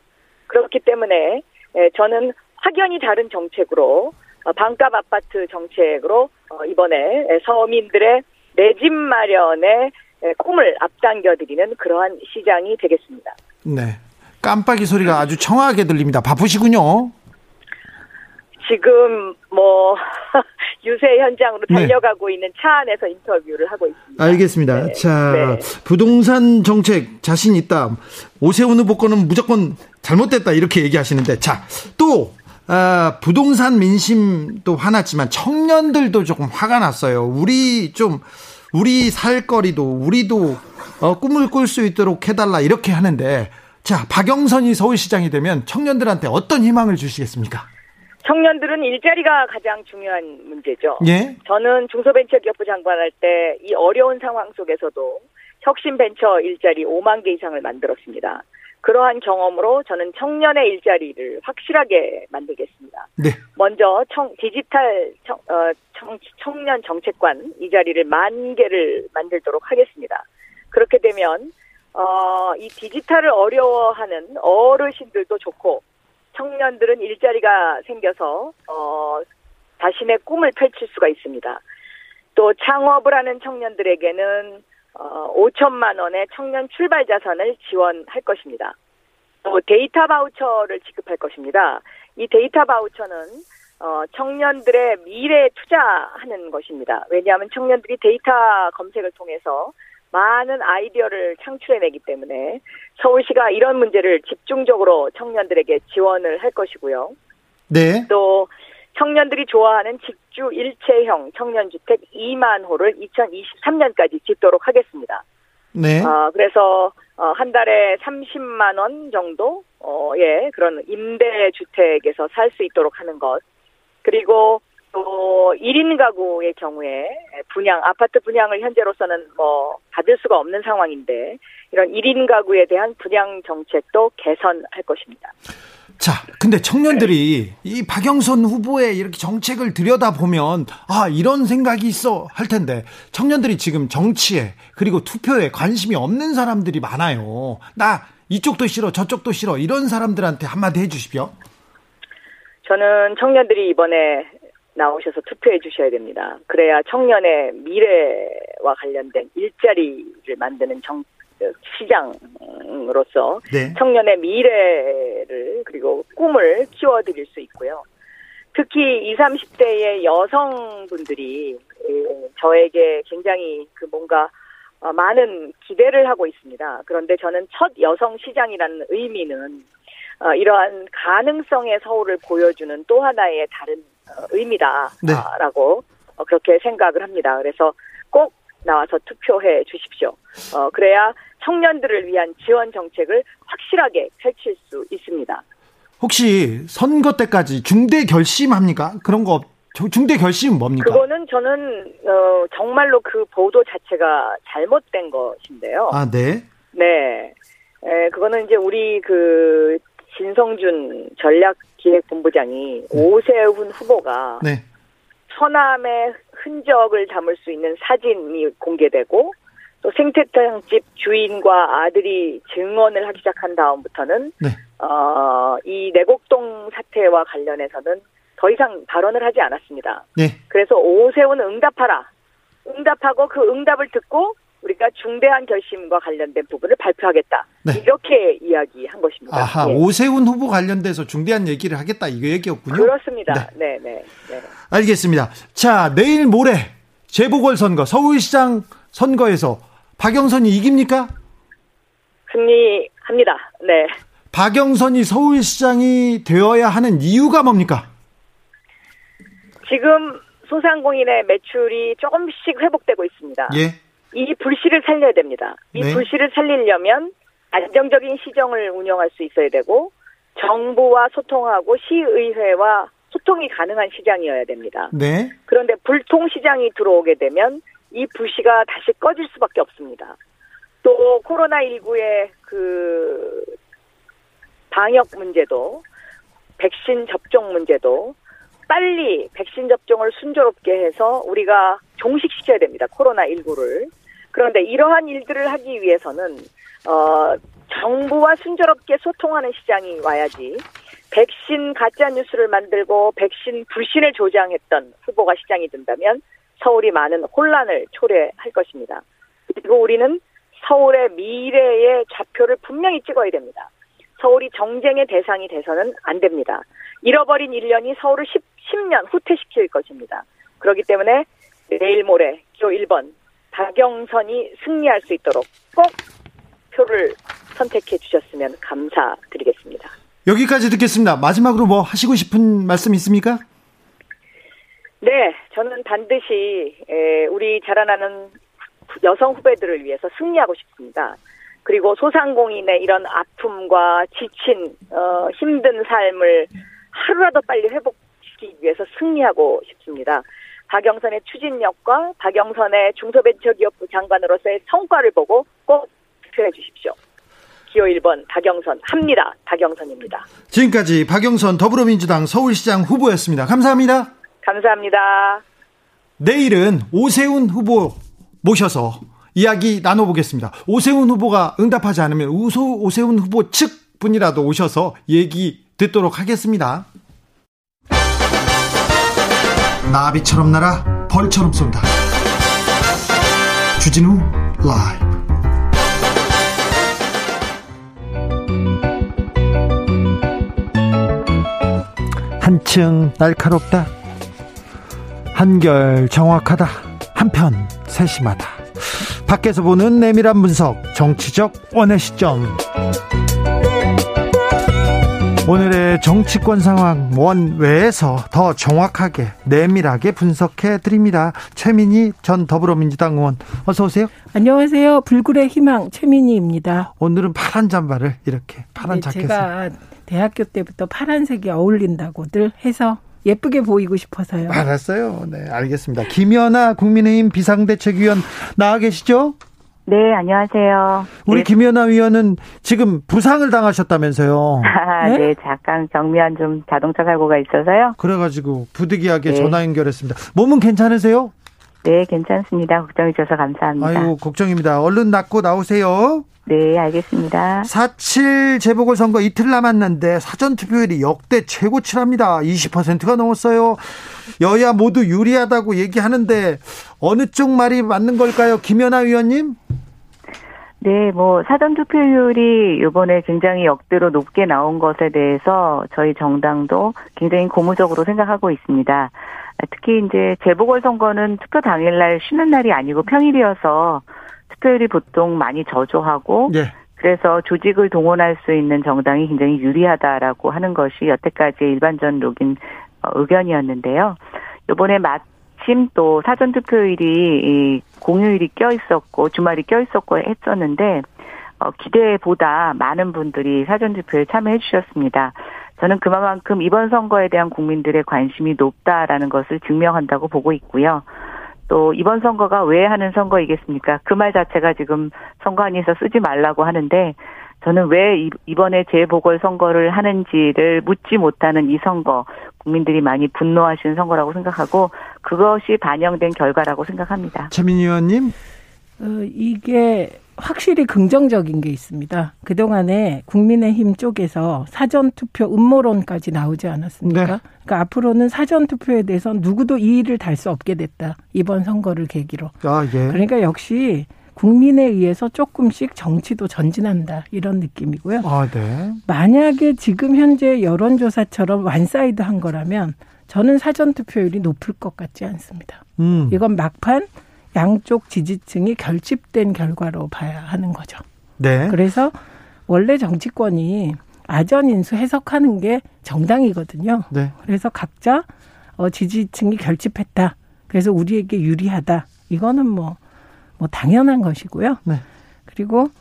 그렇기 때문에 예, 저는 확연히 다른 정책으로 어, 반값 아파트 정책으로 어, 이번에 서민들의 내 집 마련의 꿈을 앞당겨드리는 그러한 시장이 되겠습니다. 네. 깜빡이 소리가 아주 청하게 들립니다. 바쁘시군요. 지금 뭐 *laughs* 유세 현장으로 네. 달려가고 네. 있는 차 안에서 인터뷰를 하고 있습니다. 알겠습니다. 네. 자, 네. 부동산 정책 자신 있다. 오세훈 후보 거는 무조건 잘못됐다 이렇게 얘기하시는데 자, 또 아, 부동산 민심도 화났지만 청년들도 조금 화가 났어요. 우리 좀 우리 살거리도 우리도 어, 꿈을 꿀 수 있도록 해달라 이렇게 하는데 자 박영선이 서울시장이 되면 청년들한테 어떤 희망을 주시겠습니까? 청년들은 일자리가 가장 중요한 문제죠. 예? 저는 중소벤처기업부 장관할 때 이 어려운 상황 속에서도 혁신벤처 일자리 5만 개 이상을 만들었습니다. 그러한 경험으로 저는 청년의 일자리를 확실하게 만들겠습니다. 네. 먼저 청, 디지털 청, 어, 청, 청년 정책관 이 자리를 만 개를 만들도록 하겠습니다. 그렇게 되면 어, 이 디지털을 어려워하는 어르신들도 좋고 청년들은 일자리가 생겨서 어, 자신의 꿈을 펼칠 수가 있습니다. 또 창업을 하는 청년들에게는 어, 5천만 원의 청년 출발 자산을 지원할 것입니다. 또 데이터 바우처를 지급할 것입니다. 이 데이터 바우처는 어, 청년들의 미래에 투자하는 것입니다. 왜냐하면 청년들이 데이터 검색을 통해서 많은 아이디어를 창출해내기 때문에 서울시가 이런 문제를 집중적으로 청년들에게 지원을 할 것이고요. 네. 또 청년들이 좋아하는 직 주 일체형 청년주택 2만 호를 2023년까지 짓도록 하겠습니다. 네. 어, 그래서 어, 한 달에 30만 원 정도 어,의 그런 임대 주택에서 살 수 있도록 하는 것. 그리고 또 1인 가구의 경우에 분양, 아파트 분양을 현재로서는 뭐 받을 수가 없는 상황인데 이런 1인 가구에 대한 분양 정책도 개선할 것입니다. 자, 근데 청년들이 이 박영선 후보의 이렇게 정책을 들여다보면 아, 이런 생각이 있어 할 텐데 청년들이 지금 정치에 그리고 투표에 관심이 없는 사람들이 많아요. 나 이쪽도 싫어, 저쪽도 싫어 이런 사람들한테 한마디 해 주십시오. 저는 청년들이 이번에 나오셔서 투표해 주셔야 됩니다. 그래야 청년의 미래와 관련된 일자리를 만드는 정, 시장으로서 네. 청년의 미래를 그리고 꿈을 키워드릴 수 있고요. 특히 20, 30대의 여성분들이 저에게 굉장히 그 뭔가 어, 많은 기대를 하고 있습니다. 그런데 저는 첫 여성 시장이라는 의미는 어, 이러한 가능성의 서울을 보여주는 또 하나의 다른 어, 의미다라고 네. 그렇게 생각을 합니다. 그래서 꼭 나와서 투표해 주십시오. 어, 그래야 청년들을 위한 지원 정책을 확실하게 펼칠 수 있습니다. 혹시 선거 때까지 중대 결심합니까? 그런 거 중대 결심은 뭡니까? 그거는 저는 어, 정말로 그 보도 자체가 잘못된 것인데요. 아, 네. 네. 에, 그거는 이제 우리 그 진성준 전략기획본부장이 네. 오세훈 후보가 네. 서남의 흔적을 담을 수 있는 사진이 공개되고 또 생태탕집 주인과 아들이 증언을 하기 시작한 다음부터는 네. 어, 이 내곡동 사태와 관련해서는 더 이상 발언을 하지 않았습니다. 네. 그래서 오세훈 응답하라. 응답하고 그 응답을 듣고 우리가 중대한 결심과 관련된 부분을 발표하겠다. 네. 이렇게 이야기한 것입니다. 아하, 예. 오세훈 후보 관련돼서 중대한 얘기를 하겠다 이거 얘기였군요. 그렇습니다. 네, 네, 네. 알겠습니다. 자, 내일 모레 재보궐선거 서울시장 선거에서 박영선이 이깁니까? 승리합니다. 네. 박영선이 서울시장이 되어야 하는 이유가 뭡니까? 지금 소상공인의 매출이 조금씩 회복되고 있습니다. 예. 이 불씨를 살려야 됩니다. 이 네. 불씨를 살리려면 안정적인 시정을 운영할 수 있어야 되고 정부와 소통하고 시의회와 소통이 가능한 시장이어야 됩니다. 네. 그런데 불통 시장이 들어오게 되면 이 불씨가 다시 꺼질 수밖에 없습니다. 또 코로나19의 그 방역 문제도 백신 접종 문제도 빨리 백신 접종을 순조롭게 해서 우리가 종식시켜야 됩니다. 코로나19를. 그런데 이러한 일들을 하기 위해서는 어 정부와 순조롭게 소통하는 시장이 와야지 백신 가짜 뉴스를 만들고 백신 불신을 조장했던 후보가 시장이 된다면 서울이 많은 혼란을 초래할 것입니다. 그리고 우리는 서울의 미래의 좌표를 분명히 찍어야 됩니다. 서울이 정쟁의 대상이 돼서는 안 됩니다. 잃어버린 1년이 서울을 10, 10년 후퇴시킬 것입니다. 그렇기 때문에 내일 모레 기 1번 박영선이 승리할 수 있도록 꼭 표를 선택해 주셨으면 감사드리겠습니다. 여기까지 듣겠습니다. 마지막으로 뭐 하시고 싶은 말씀 있습니까? 네, 저는 반드시 에, 우리 자라나는 여성 후배들을 위해서 승리하고 싶습니다. 그리고 소상공인의 이런 아픔과 지친 어, 힘든 삶을 하루라도 빨리 회복시키기 위해서 승리하고 싶습니다. 박영선의 추진력과 박영선의 중소벤처기업부 장관으로서의 성과를 보고 꼭 투표해 주십시오. 기호 1번 박영선 합니다. 박영선입니다. 지금까지 박영선 더불어민주당 서울시장 후보였습니다. 감사합니다. 감사합니다. 내일은 오세훈 후보 모셔서 이야기 나눠보겠습니다. 오세훈 후보가 응답하지 않으면 우소 오세훈 후보 측 분이라도 오셔서 얘기 듣도록 하겠습니다. 나비처럼 날아 벌처럼 쏜다. 주진우 라이브. 한층 날카롭다. 한결 정확하다. 한편 세심하다. 밖에서 보는 내밀한 분석, 정치적 원의 시점. 오늘의 정치권 상황 원외에서 더 정확하게 내밀하게 분석해 드립니다. 최민희 전 더불어민주당 의원 어서 오세요. 안녕하세요. 불굴의 희망 최민희입니다. 오늘은 파란 잠바를 이렇게 파란 네, 자켓을 제가 대학교 때부터 파란색이 어울린다고들 해서 예쁘게 보이고 싶어서요. 알았어요. 네, 알겠습니다. 김연아 국민의힘 비상대책위원 나와 계시죠? 네, 안녕하세요. 우리 네. 김연아 위원은 지금 부상을 당하셨다면서요. 아, 네? 네? 잠깐 경미한 좀 자동차 사고가 있어서요. 그래가지고 부득이하게 네. 전화 연결했습니다. 몸은 괜찮으세요? 네, 괜찮습니다. 걱정해 주셔서 감사합니다. 아이고 걱정입니다. 얼른 낫고 나오세요. 네, 알겠습니다. 4.7 재보궐선거 이틀 남았는데 사전투표율이 역대 최고치랍니다. 20%가 넘었어요. 여야 모두 유리하다고 얘기하는데 어느 쪽 말이 맞는 걸까요? 김연아 위원님? 네, 뭐 사전 투표율이 이번에 굉장히 역대로 높게 나온 것에 대해서 저희 정당도 굉장히 고무적으로 생각하고 있습니다. 특히 이제 재보궐 선거는 투표 당일날 쉬는 날이 아니고 평일이어서 투표율이 보통 많이 저조하고 예. 그래서 조직을 동원할 수 있는 정당이 굉장히 유리하다라고 하는 것이 여태까지의 일반적인 어, 의견이었는데요. 이번에 마침 또 사전 투표일이 이 공휴일이 껴 있었고 주말이 껴 있었고 했었는데 어, 기대보다 많은 분들이 사전 투표에 참여해 주셨습니다. 저는 그만큼 이번 선거에 대한 국민들의 관심이 높다라는 것을 증명한다고 보고 있고요. 또 이번 선거가 왜 하는 선거이겠습니까? 그 말 자체가 지금 선거안에서 쓰지 말라고 하는데 저는 왜 이번에 재보궐 선거를 하는지를 묻지 못하는 이 선거 국민들이 많이 분노하시는 선거라고 생각하고 그것이 반영된 결과라고 생각합니다. 최민희 의원님. 어, 이게 확실히 긍정적인 게 있습니다. 그동안에 국민의힘 쪽에서 사전투표 음모론까지 나오지 않았습니까? 네. 그러니까 앞으로는 사전투표에 대해서 누구도 이의를 달 수 없게 됐다. 이번 선거를 계기로. 아, 예. 그러니까 역시 국민에 의해서 조금씩 정치도 전진한다 이런 느낌이고요. 아, 네. 만약에 지금 현재 여론조사처럼 완사이드한 거라면 저는 사전 투표율이 높을 것 같지 않습니다. 음. 이건 막판 양쪽 지지층이 결집된 결과로 봐야 하는 거죠. 네. 그래서 원래 정치권이 아전 인수 해석하는 게 정당이거든요. 네. 그래서 각자 어 지지층이 결집했다. 그래서 우리에게 유리하다. 이거는 뭐 뭐 당연한 것이고요. 네. 그리고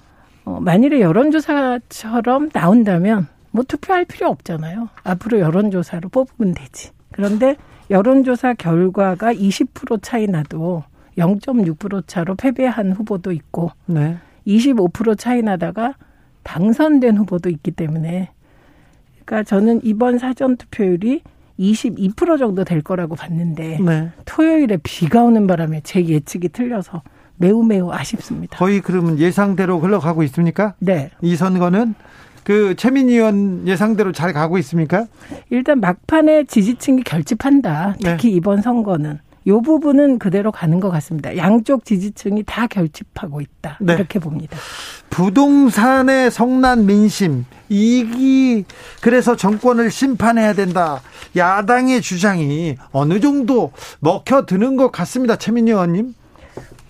어, 만일에 여론조사처럼 나온다면 뭐 투표할 필요 없잖아요. 앞으로 여론조사로 뽑으면 되지. 그런데 여론조사 결과가 20% 차이 나도 0.6% 차로 패배한 후보도 있고 네. 25% 차이 나다가 당선된 후보도 있기 때문에 그러니까 저는 이번 사전 투표율이 22% 정도 될 거라고 봤는데 네. 토요일에 비가 오는 바람에 제 예측이 틀려서 매우 매우 아쉽습니다. 거의 그러면 예상대로 흘러가고 있습니까? 네. 이 선거는 그 최민희 의원 예상대로 잘 가고 있습니까? 일단 막판에 지지층이 결집한다. 특히 네. 이번 선거는 이 부분은 그대로 가는 것 같습니다. 양쪽 지지층이 다 결집하고 있다. 네. 이렇게 봅니다. 부동산의 성난 민심 이기 그래서 정권을 심판해야 된다. 야당의 주장이 어느 정도 먹혀드는 것 같습니다. 최민희 의원님.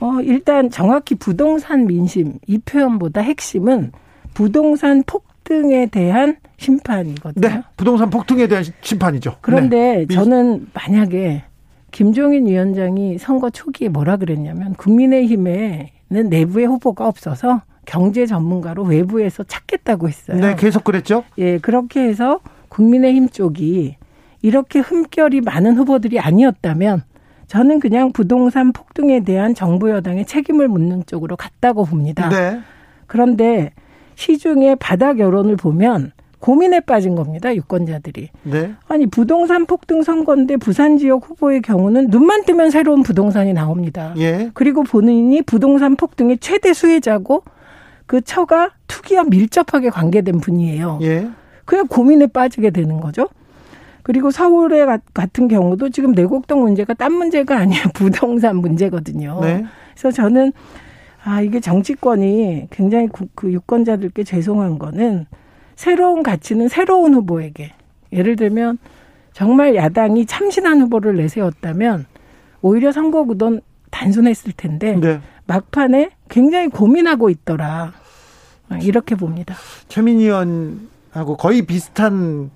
어, 일단 정확히 부동산 민심 이 표현보다 핵심은 부동산 폭등에 대한 심판이거든요. 네. 부동산 폭등에 대한 심판이죠. 그런데 네. 저는 만약에 김종인 위원장이 선거 초기에 뭐라 그랬냐면 국민의힘에는 내부의 후보가 없어서 경제 전문가로 외부에서 찾겠다고 했어요. 네, 계속 그랬죠. 예, 그렇게 해서 국민의힘 쪽이 이렇게 흠결이 많은 후보들이 아니었다면 저는 그냥 부동산 폭등에 대한 정부 여당의 책임을 묻는 쪽으로 갔다고 봅니다. 네. 그런데 시중에 바닥 여론을 보면 고민에 빠진 겁니다. 유권자들이. 네. 아니 부동산 폭등 선거인데 부산 지역 후보의 경우는 눈만 뜨면 새로운 부동산이 나옵니다. 예. 그리고 본인이 부동산 폭등의 최대 수혜자고 그 처가 투기와 밀접하게 관계된 분이에요. 예. 그냥 고민에 빠지게 되는 거죠. 그리고 서울에 같은 경우도 지금 내곡동 문제가 딴 문제가 아니야 *laughs* 부동산 문제거든요. 네. 그래서 저는 아 이게 정치권이 굉장히 그, 그 유권자들께 죄송한 거는 새로운 가치는 새로운 후보에게 예를 들면 정말 야당이 참신한 후보를 내세웠다면 오히려 선거구don 단순했을 텐데 네. 막판에 굉장히 고민하고 있더라 이렇게 봅니다. 최민희 의원하고 거의 비슷한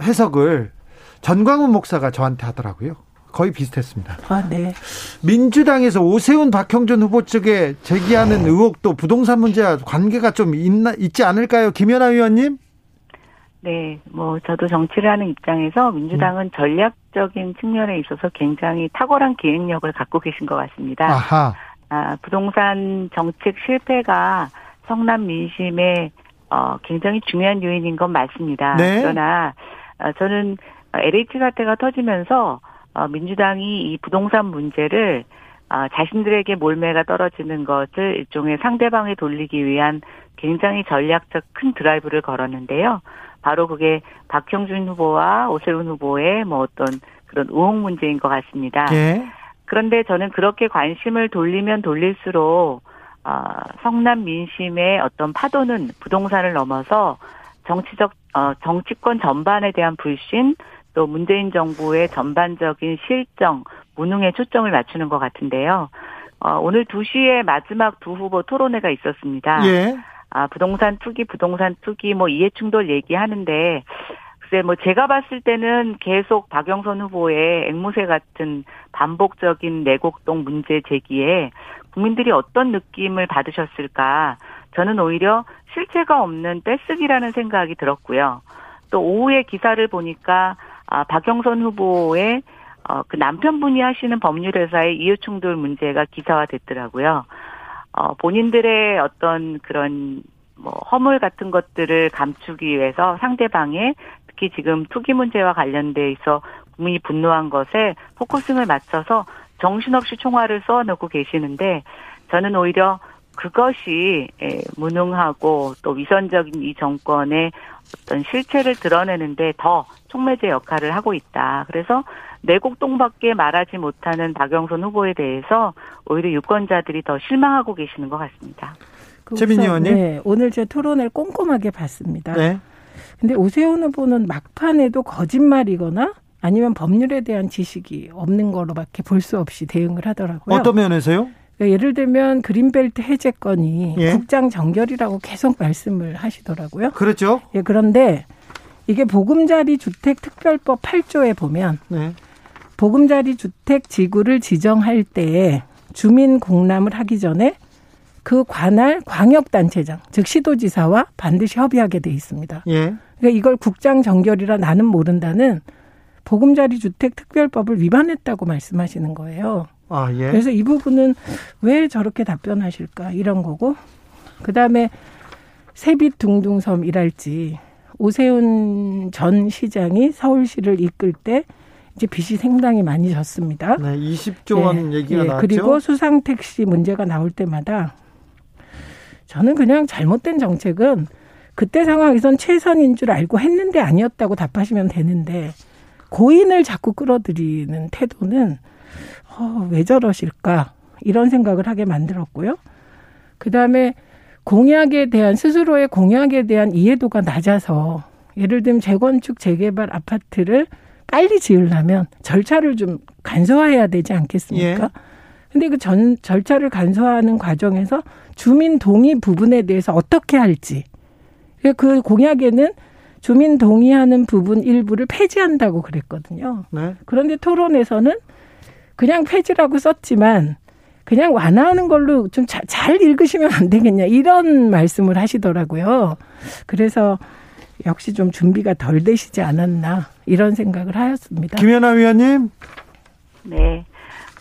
해석을 전광훈 목사가 저한테 하더라고요. 거의 비슷했습니다. 아, 네. 민주당에서 오세훈 박형준 후보 측에 제기하는 의혹도 부동산 문제와 관계가 좀 있나 있지 않을까요? 김연아 의원님? 네, 뭐 저도 정치를 하는 입장에서 민주당은 음. 전략적인 측면에 있어서 굉장히 탁월한 기획력을 갖고 계신 것 같습니다. 아하. 아, 부동산 정책 실패가 성남 민심의 어, 굉장히 중요한 요인인 건 맞습니다. 네. 그러나 어, 저는 LH 사태가 터지면서 어, 민주당이 이 부동산 문제를 어, 자신들에게 몰매가 떨어지는 것을 일종의 상대방에 돌리기 위한 굉장히 전략적 큰 드라이브를 걸었는데요. 바로 그게 박형준 후보와 오세훈 후보의 뭐 어떤 그런 의혹 문제인 것 같습니다. 예. 그런데 저는 그렇게 관심을 돌리면 돌릴수록 어, 성남 민심의 어떤 파도는 부동산을 넘어서 정치적 어, 정치권 전반에 대한 불신 또 문재인 정부의 전반적인 실정 무능에 초점을 맞추는 것 같은데요. 어, 오늘 2시에 마지막 두 후보 토론회가 있었습니다. 예. 아, 부동산 투기, 부동산 투기, 뭐 이해충돌 얘기하는데, 글쎄, 뭐 제가 봤을 때는 계속 박영선 후보의 앵무새 같은 반복적인 내곡동 문제 제기에 국민들이 어떤 느낌을 받으셨을까. 저는 오히려 실체가 없는 떼쓰기라는 생각이 들었고요. 또 오후에 기사를 보니까 아, 박영선 후보의 어, 그 남편분이 하시는 법률회사의 이해충돌 문제가 기사화됐더라고요. 어, 본인들의 어떤 그런 뭐 허물 같은 것들을 감추기 위해서 상대방의 특히 지금 투기 문제와 관련돼 있어 국민이 분노한 것에 focusing을 맞춰서 정신없이 총알을 쏘아놓고 계시는데 저는 오히려 그것이 예, 무능하고 또 위선적인 이 정권의 어떤 실체를 드러내는데 더 촉매제 역할을 하고 있다. 그래서 내곡동밖에 말하지 못하는 박영선 후보에 대해서 오히려 유권자들이 더 실망하고 계시는 것 같습니다. 그 최민희 의원님. 네, 오늘 제 토론을 꼼꼼하게 봤습니다. 네. 근데 오세훈 후보는 막판에도 거짓말이거나 아니면 법률에 대한 지식이 없는 거로밖에 볼 수 없이 대응을 하더라고요. 어떤 면에서요? 그러니까 예를 들면 그린벨트 해제 건이 예. 국장 정결이라고 계속 말씀을 하시더라고요. 그렇죠. 예, 그런데 이게 보금자리 주택 특별법 8조에 보면 네. 보금자리 주택 지구를 지정할 때 주민 공람을 하기 전에 그 관할 광역단체장, 즉 시도지사와 반드시 협의하게 돼 있습니다. 예. 그러니까 이걸 국장 정결이라 나는 모른다는 보금자리 주택 특별법을 위반했다고 말씀하시는 거예요. 아, 예. 그래서 이 부분은 왜 저렇게 답변하실까 이런 거고 그다음에 세빛 둥둥섬이랄지 오세훈 전 시장이 서울시를 이끌 때 이제 빚이 상당히 많이 졌습니다. 네, 20조 원 네, 얘기가 네, 나왔죠. 그리고 수상 택시 문제가 나올 때마다 저는 그냥 잘못된 정책은 그때 상황에선 최선인 줄 알고 했는데 아니었다고 답하시면 되는데 고인을 자꾸 끌어들이는 태도는 어, 왜 저러실까 이런 생각을 하게 만들었고요. 그 다음에 공약에 대한 스스로의 공약에 대한 이해도가 낮아서 예를 들면 재건축 재개발 아파트를 빨리 지으려면 절차를 좀 간소화해야 되지 않겠습니까? 예. 근데 그 전, 절차를 간소화하는 과정에서 주민 동의 부분에 대해서 어떻게 할지. 그 공약에는 주민 동의하는 부분 일부를 폐지한다고 그랬거든요. 네. 그런데 토론에서는 그냥 폐지라고 썼지만 그냥 완화하는 걸로 좀 잘 읽으시면 안 되겠냐 이런 말씀을 하시더라고요. 그래서 역시 좀 준비가 덜 되시지 않았나 이런 생각을 하였습니다. 김연아 위원님. 네.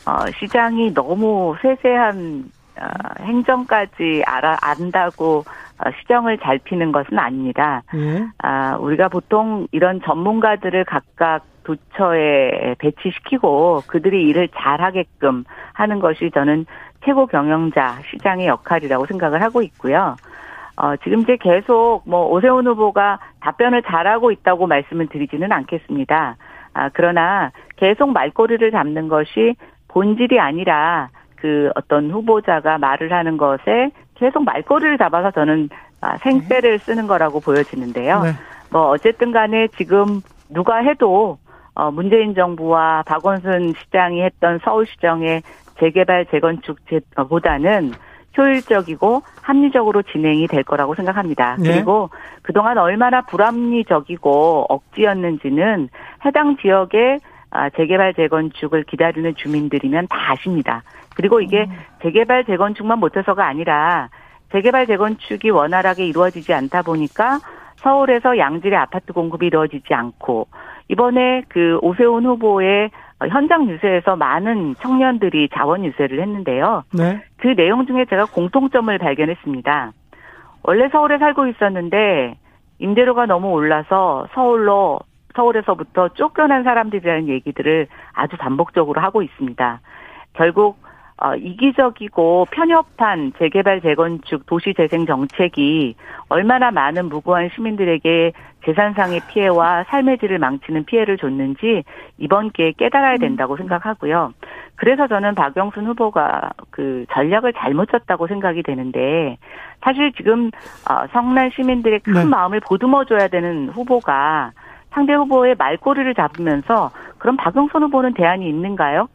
어, 시장이 너무 세세한 어, 행정까지 알아 안다고 어, 시정을 잘 피는 것은 아닙니다. 예. 아, 우리가 보통 이런 전문가들을 각각 도처에 배치시키고 그들이 일을 잘하게끔 하는 것이 저는 최고 경영자 시장의 역할이라고 생각을 하고 있고요. 어, 지금 이제 계속 뭐 오세훈 후보가 답변을 잘하고 있다고 말씀을 드리지는 않겠습니다. 아, 그러나 계속 말꼬리를 잡는 것이 본질이 아니라 그 어떤 후보자가 말을 하는 것에 계속 말꼬리를 잡아서 저는 아, 생떼를 쓰는 거라고 보여지는데요. 네. 뭐 어쨌든 간에 지금 누가 해도 어 문재인 정부와 박원순 시장이 했던 서울시정의 재개발 재건축 보다는 효율적이고 합리적으로 진행이 될 거라고 생각합니다. 네. 그리고 그동안 얼마나 불합리적이고 억지였는지는 해당 지역의 아, 재개발 재건축을 기다리는 주민들이면 다 아십니다. 그리고 이게 음. 재개발 재건축만 못해서가 아니라 재개발 재건축이 원활하게 이루어지지 않다 보니까 서울에서 양질의 아파트 공급이 이루어지지 않고 이번에 그 오세훈 후보의 현장 유세에서 많은 청년들이 자원 유세를 했는데요. 네. 그 내용 중에 제가 공통점을 발견했습니다. 원래 서울에 살고 있었는데 임대료가 너무 올라서 서울로 서울에서부터 쫓겨난 사람들이라는 얘기들을 아주 반복적으로 하고 있습니다. 결국 어, 이기적이고 편협한 재개발 재건축 도시 재생 정책이 얼마나 많은 무고한 시민들에게 재산상의 피해와 삶의 질을 망치는 피해를 줬는지 이번 기회에 깨달아야 음. 된다고 생각하고요. 그래서 저는 박영순 후보가 그 전략을 잘못 쳤다고 생각이 되는데 사실 지금 어, 성난 시민들의 큰 네. 마음을 보듬어 줘야 되는 후보가 상대 후보의 말꼬리를 잡으면서 그럼 박영선 후보는 대안이 있는가요?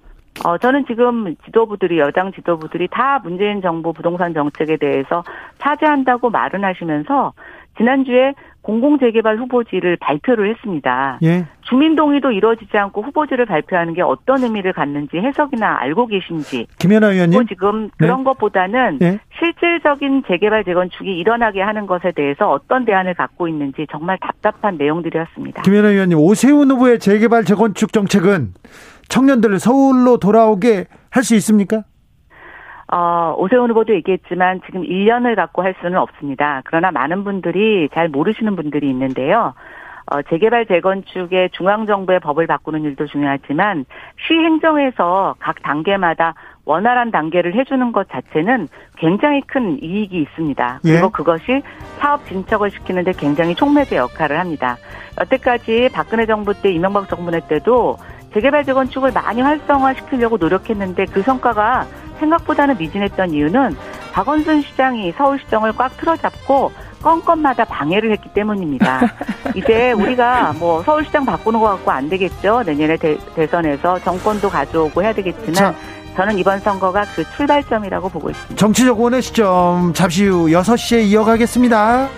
어, 저는 지금 지도부들이, 여당 지도부들이 다 문재인 정부 부동산 정책에 대해서 차지한다고 말은 하시면서 지난주에 공공재개발 후보지를 발표를 했습니다. 예. 주민 동의도 이루어지지 않고 후보지를 발표하는 게 어떤 의미를 갖는지 해석이나 알고 계신지. 김연아 의원님. 지금 그런 네. 것보다는 네. 실질적인 재개발 재건축이 일어나게 하는 것에 대해서 어떤 대안을 갖고 있는지 정말 답답한 내용들이었습니다. 김연아 의원님, 오세훈 후보의 재개발 재건축 정책은 청년들을 서울로 돌아오게 할 수 있습니까? 어, 오세훈 후보도 얘기했지만 지금 1년을 갖고 할 수는 없습니다. 그러나 많은 분들이 잘 모르시는 분들이 있는데요. 어, 재개발 재건축의 중앙정부의 법을 바꾸는 일도 중요하지만 시행정에서 각 단계마다 원활한 단계를 해주는 것 자체는 굉장히 큰 이익이 있습니다. 그리고 예. 그것이 사업 진척을 시키는데 굉장히 촉매제 역할을 합니다. 여태까지 박근혜 정부 때 이명박 정부 때도 재개발 재건축을 많이 활성화시키려고 노력했는데 그 성과가 생각보다는 미진했던 이유는 박원순 시장이 서울시정을 꽉 틀어잡고 건건마다 방해를 했기 때문입니다. *laughs* 이제 우리가 뭐 서울시장 바꾸는 것 같고 안 되겠죠. 내년에 대, 선에서 정권도 가져오고 해야 되겠지만 자. 저는 이번 선거가 그 출발점이라고 보고 있습니다. 정치적 원의 시점 잠시 후 6시에 이어가겠습니다.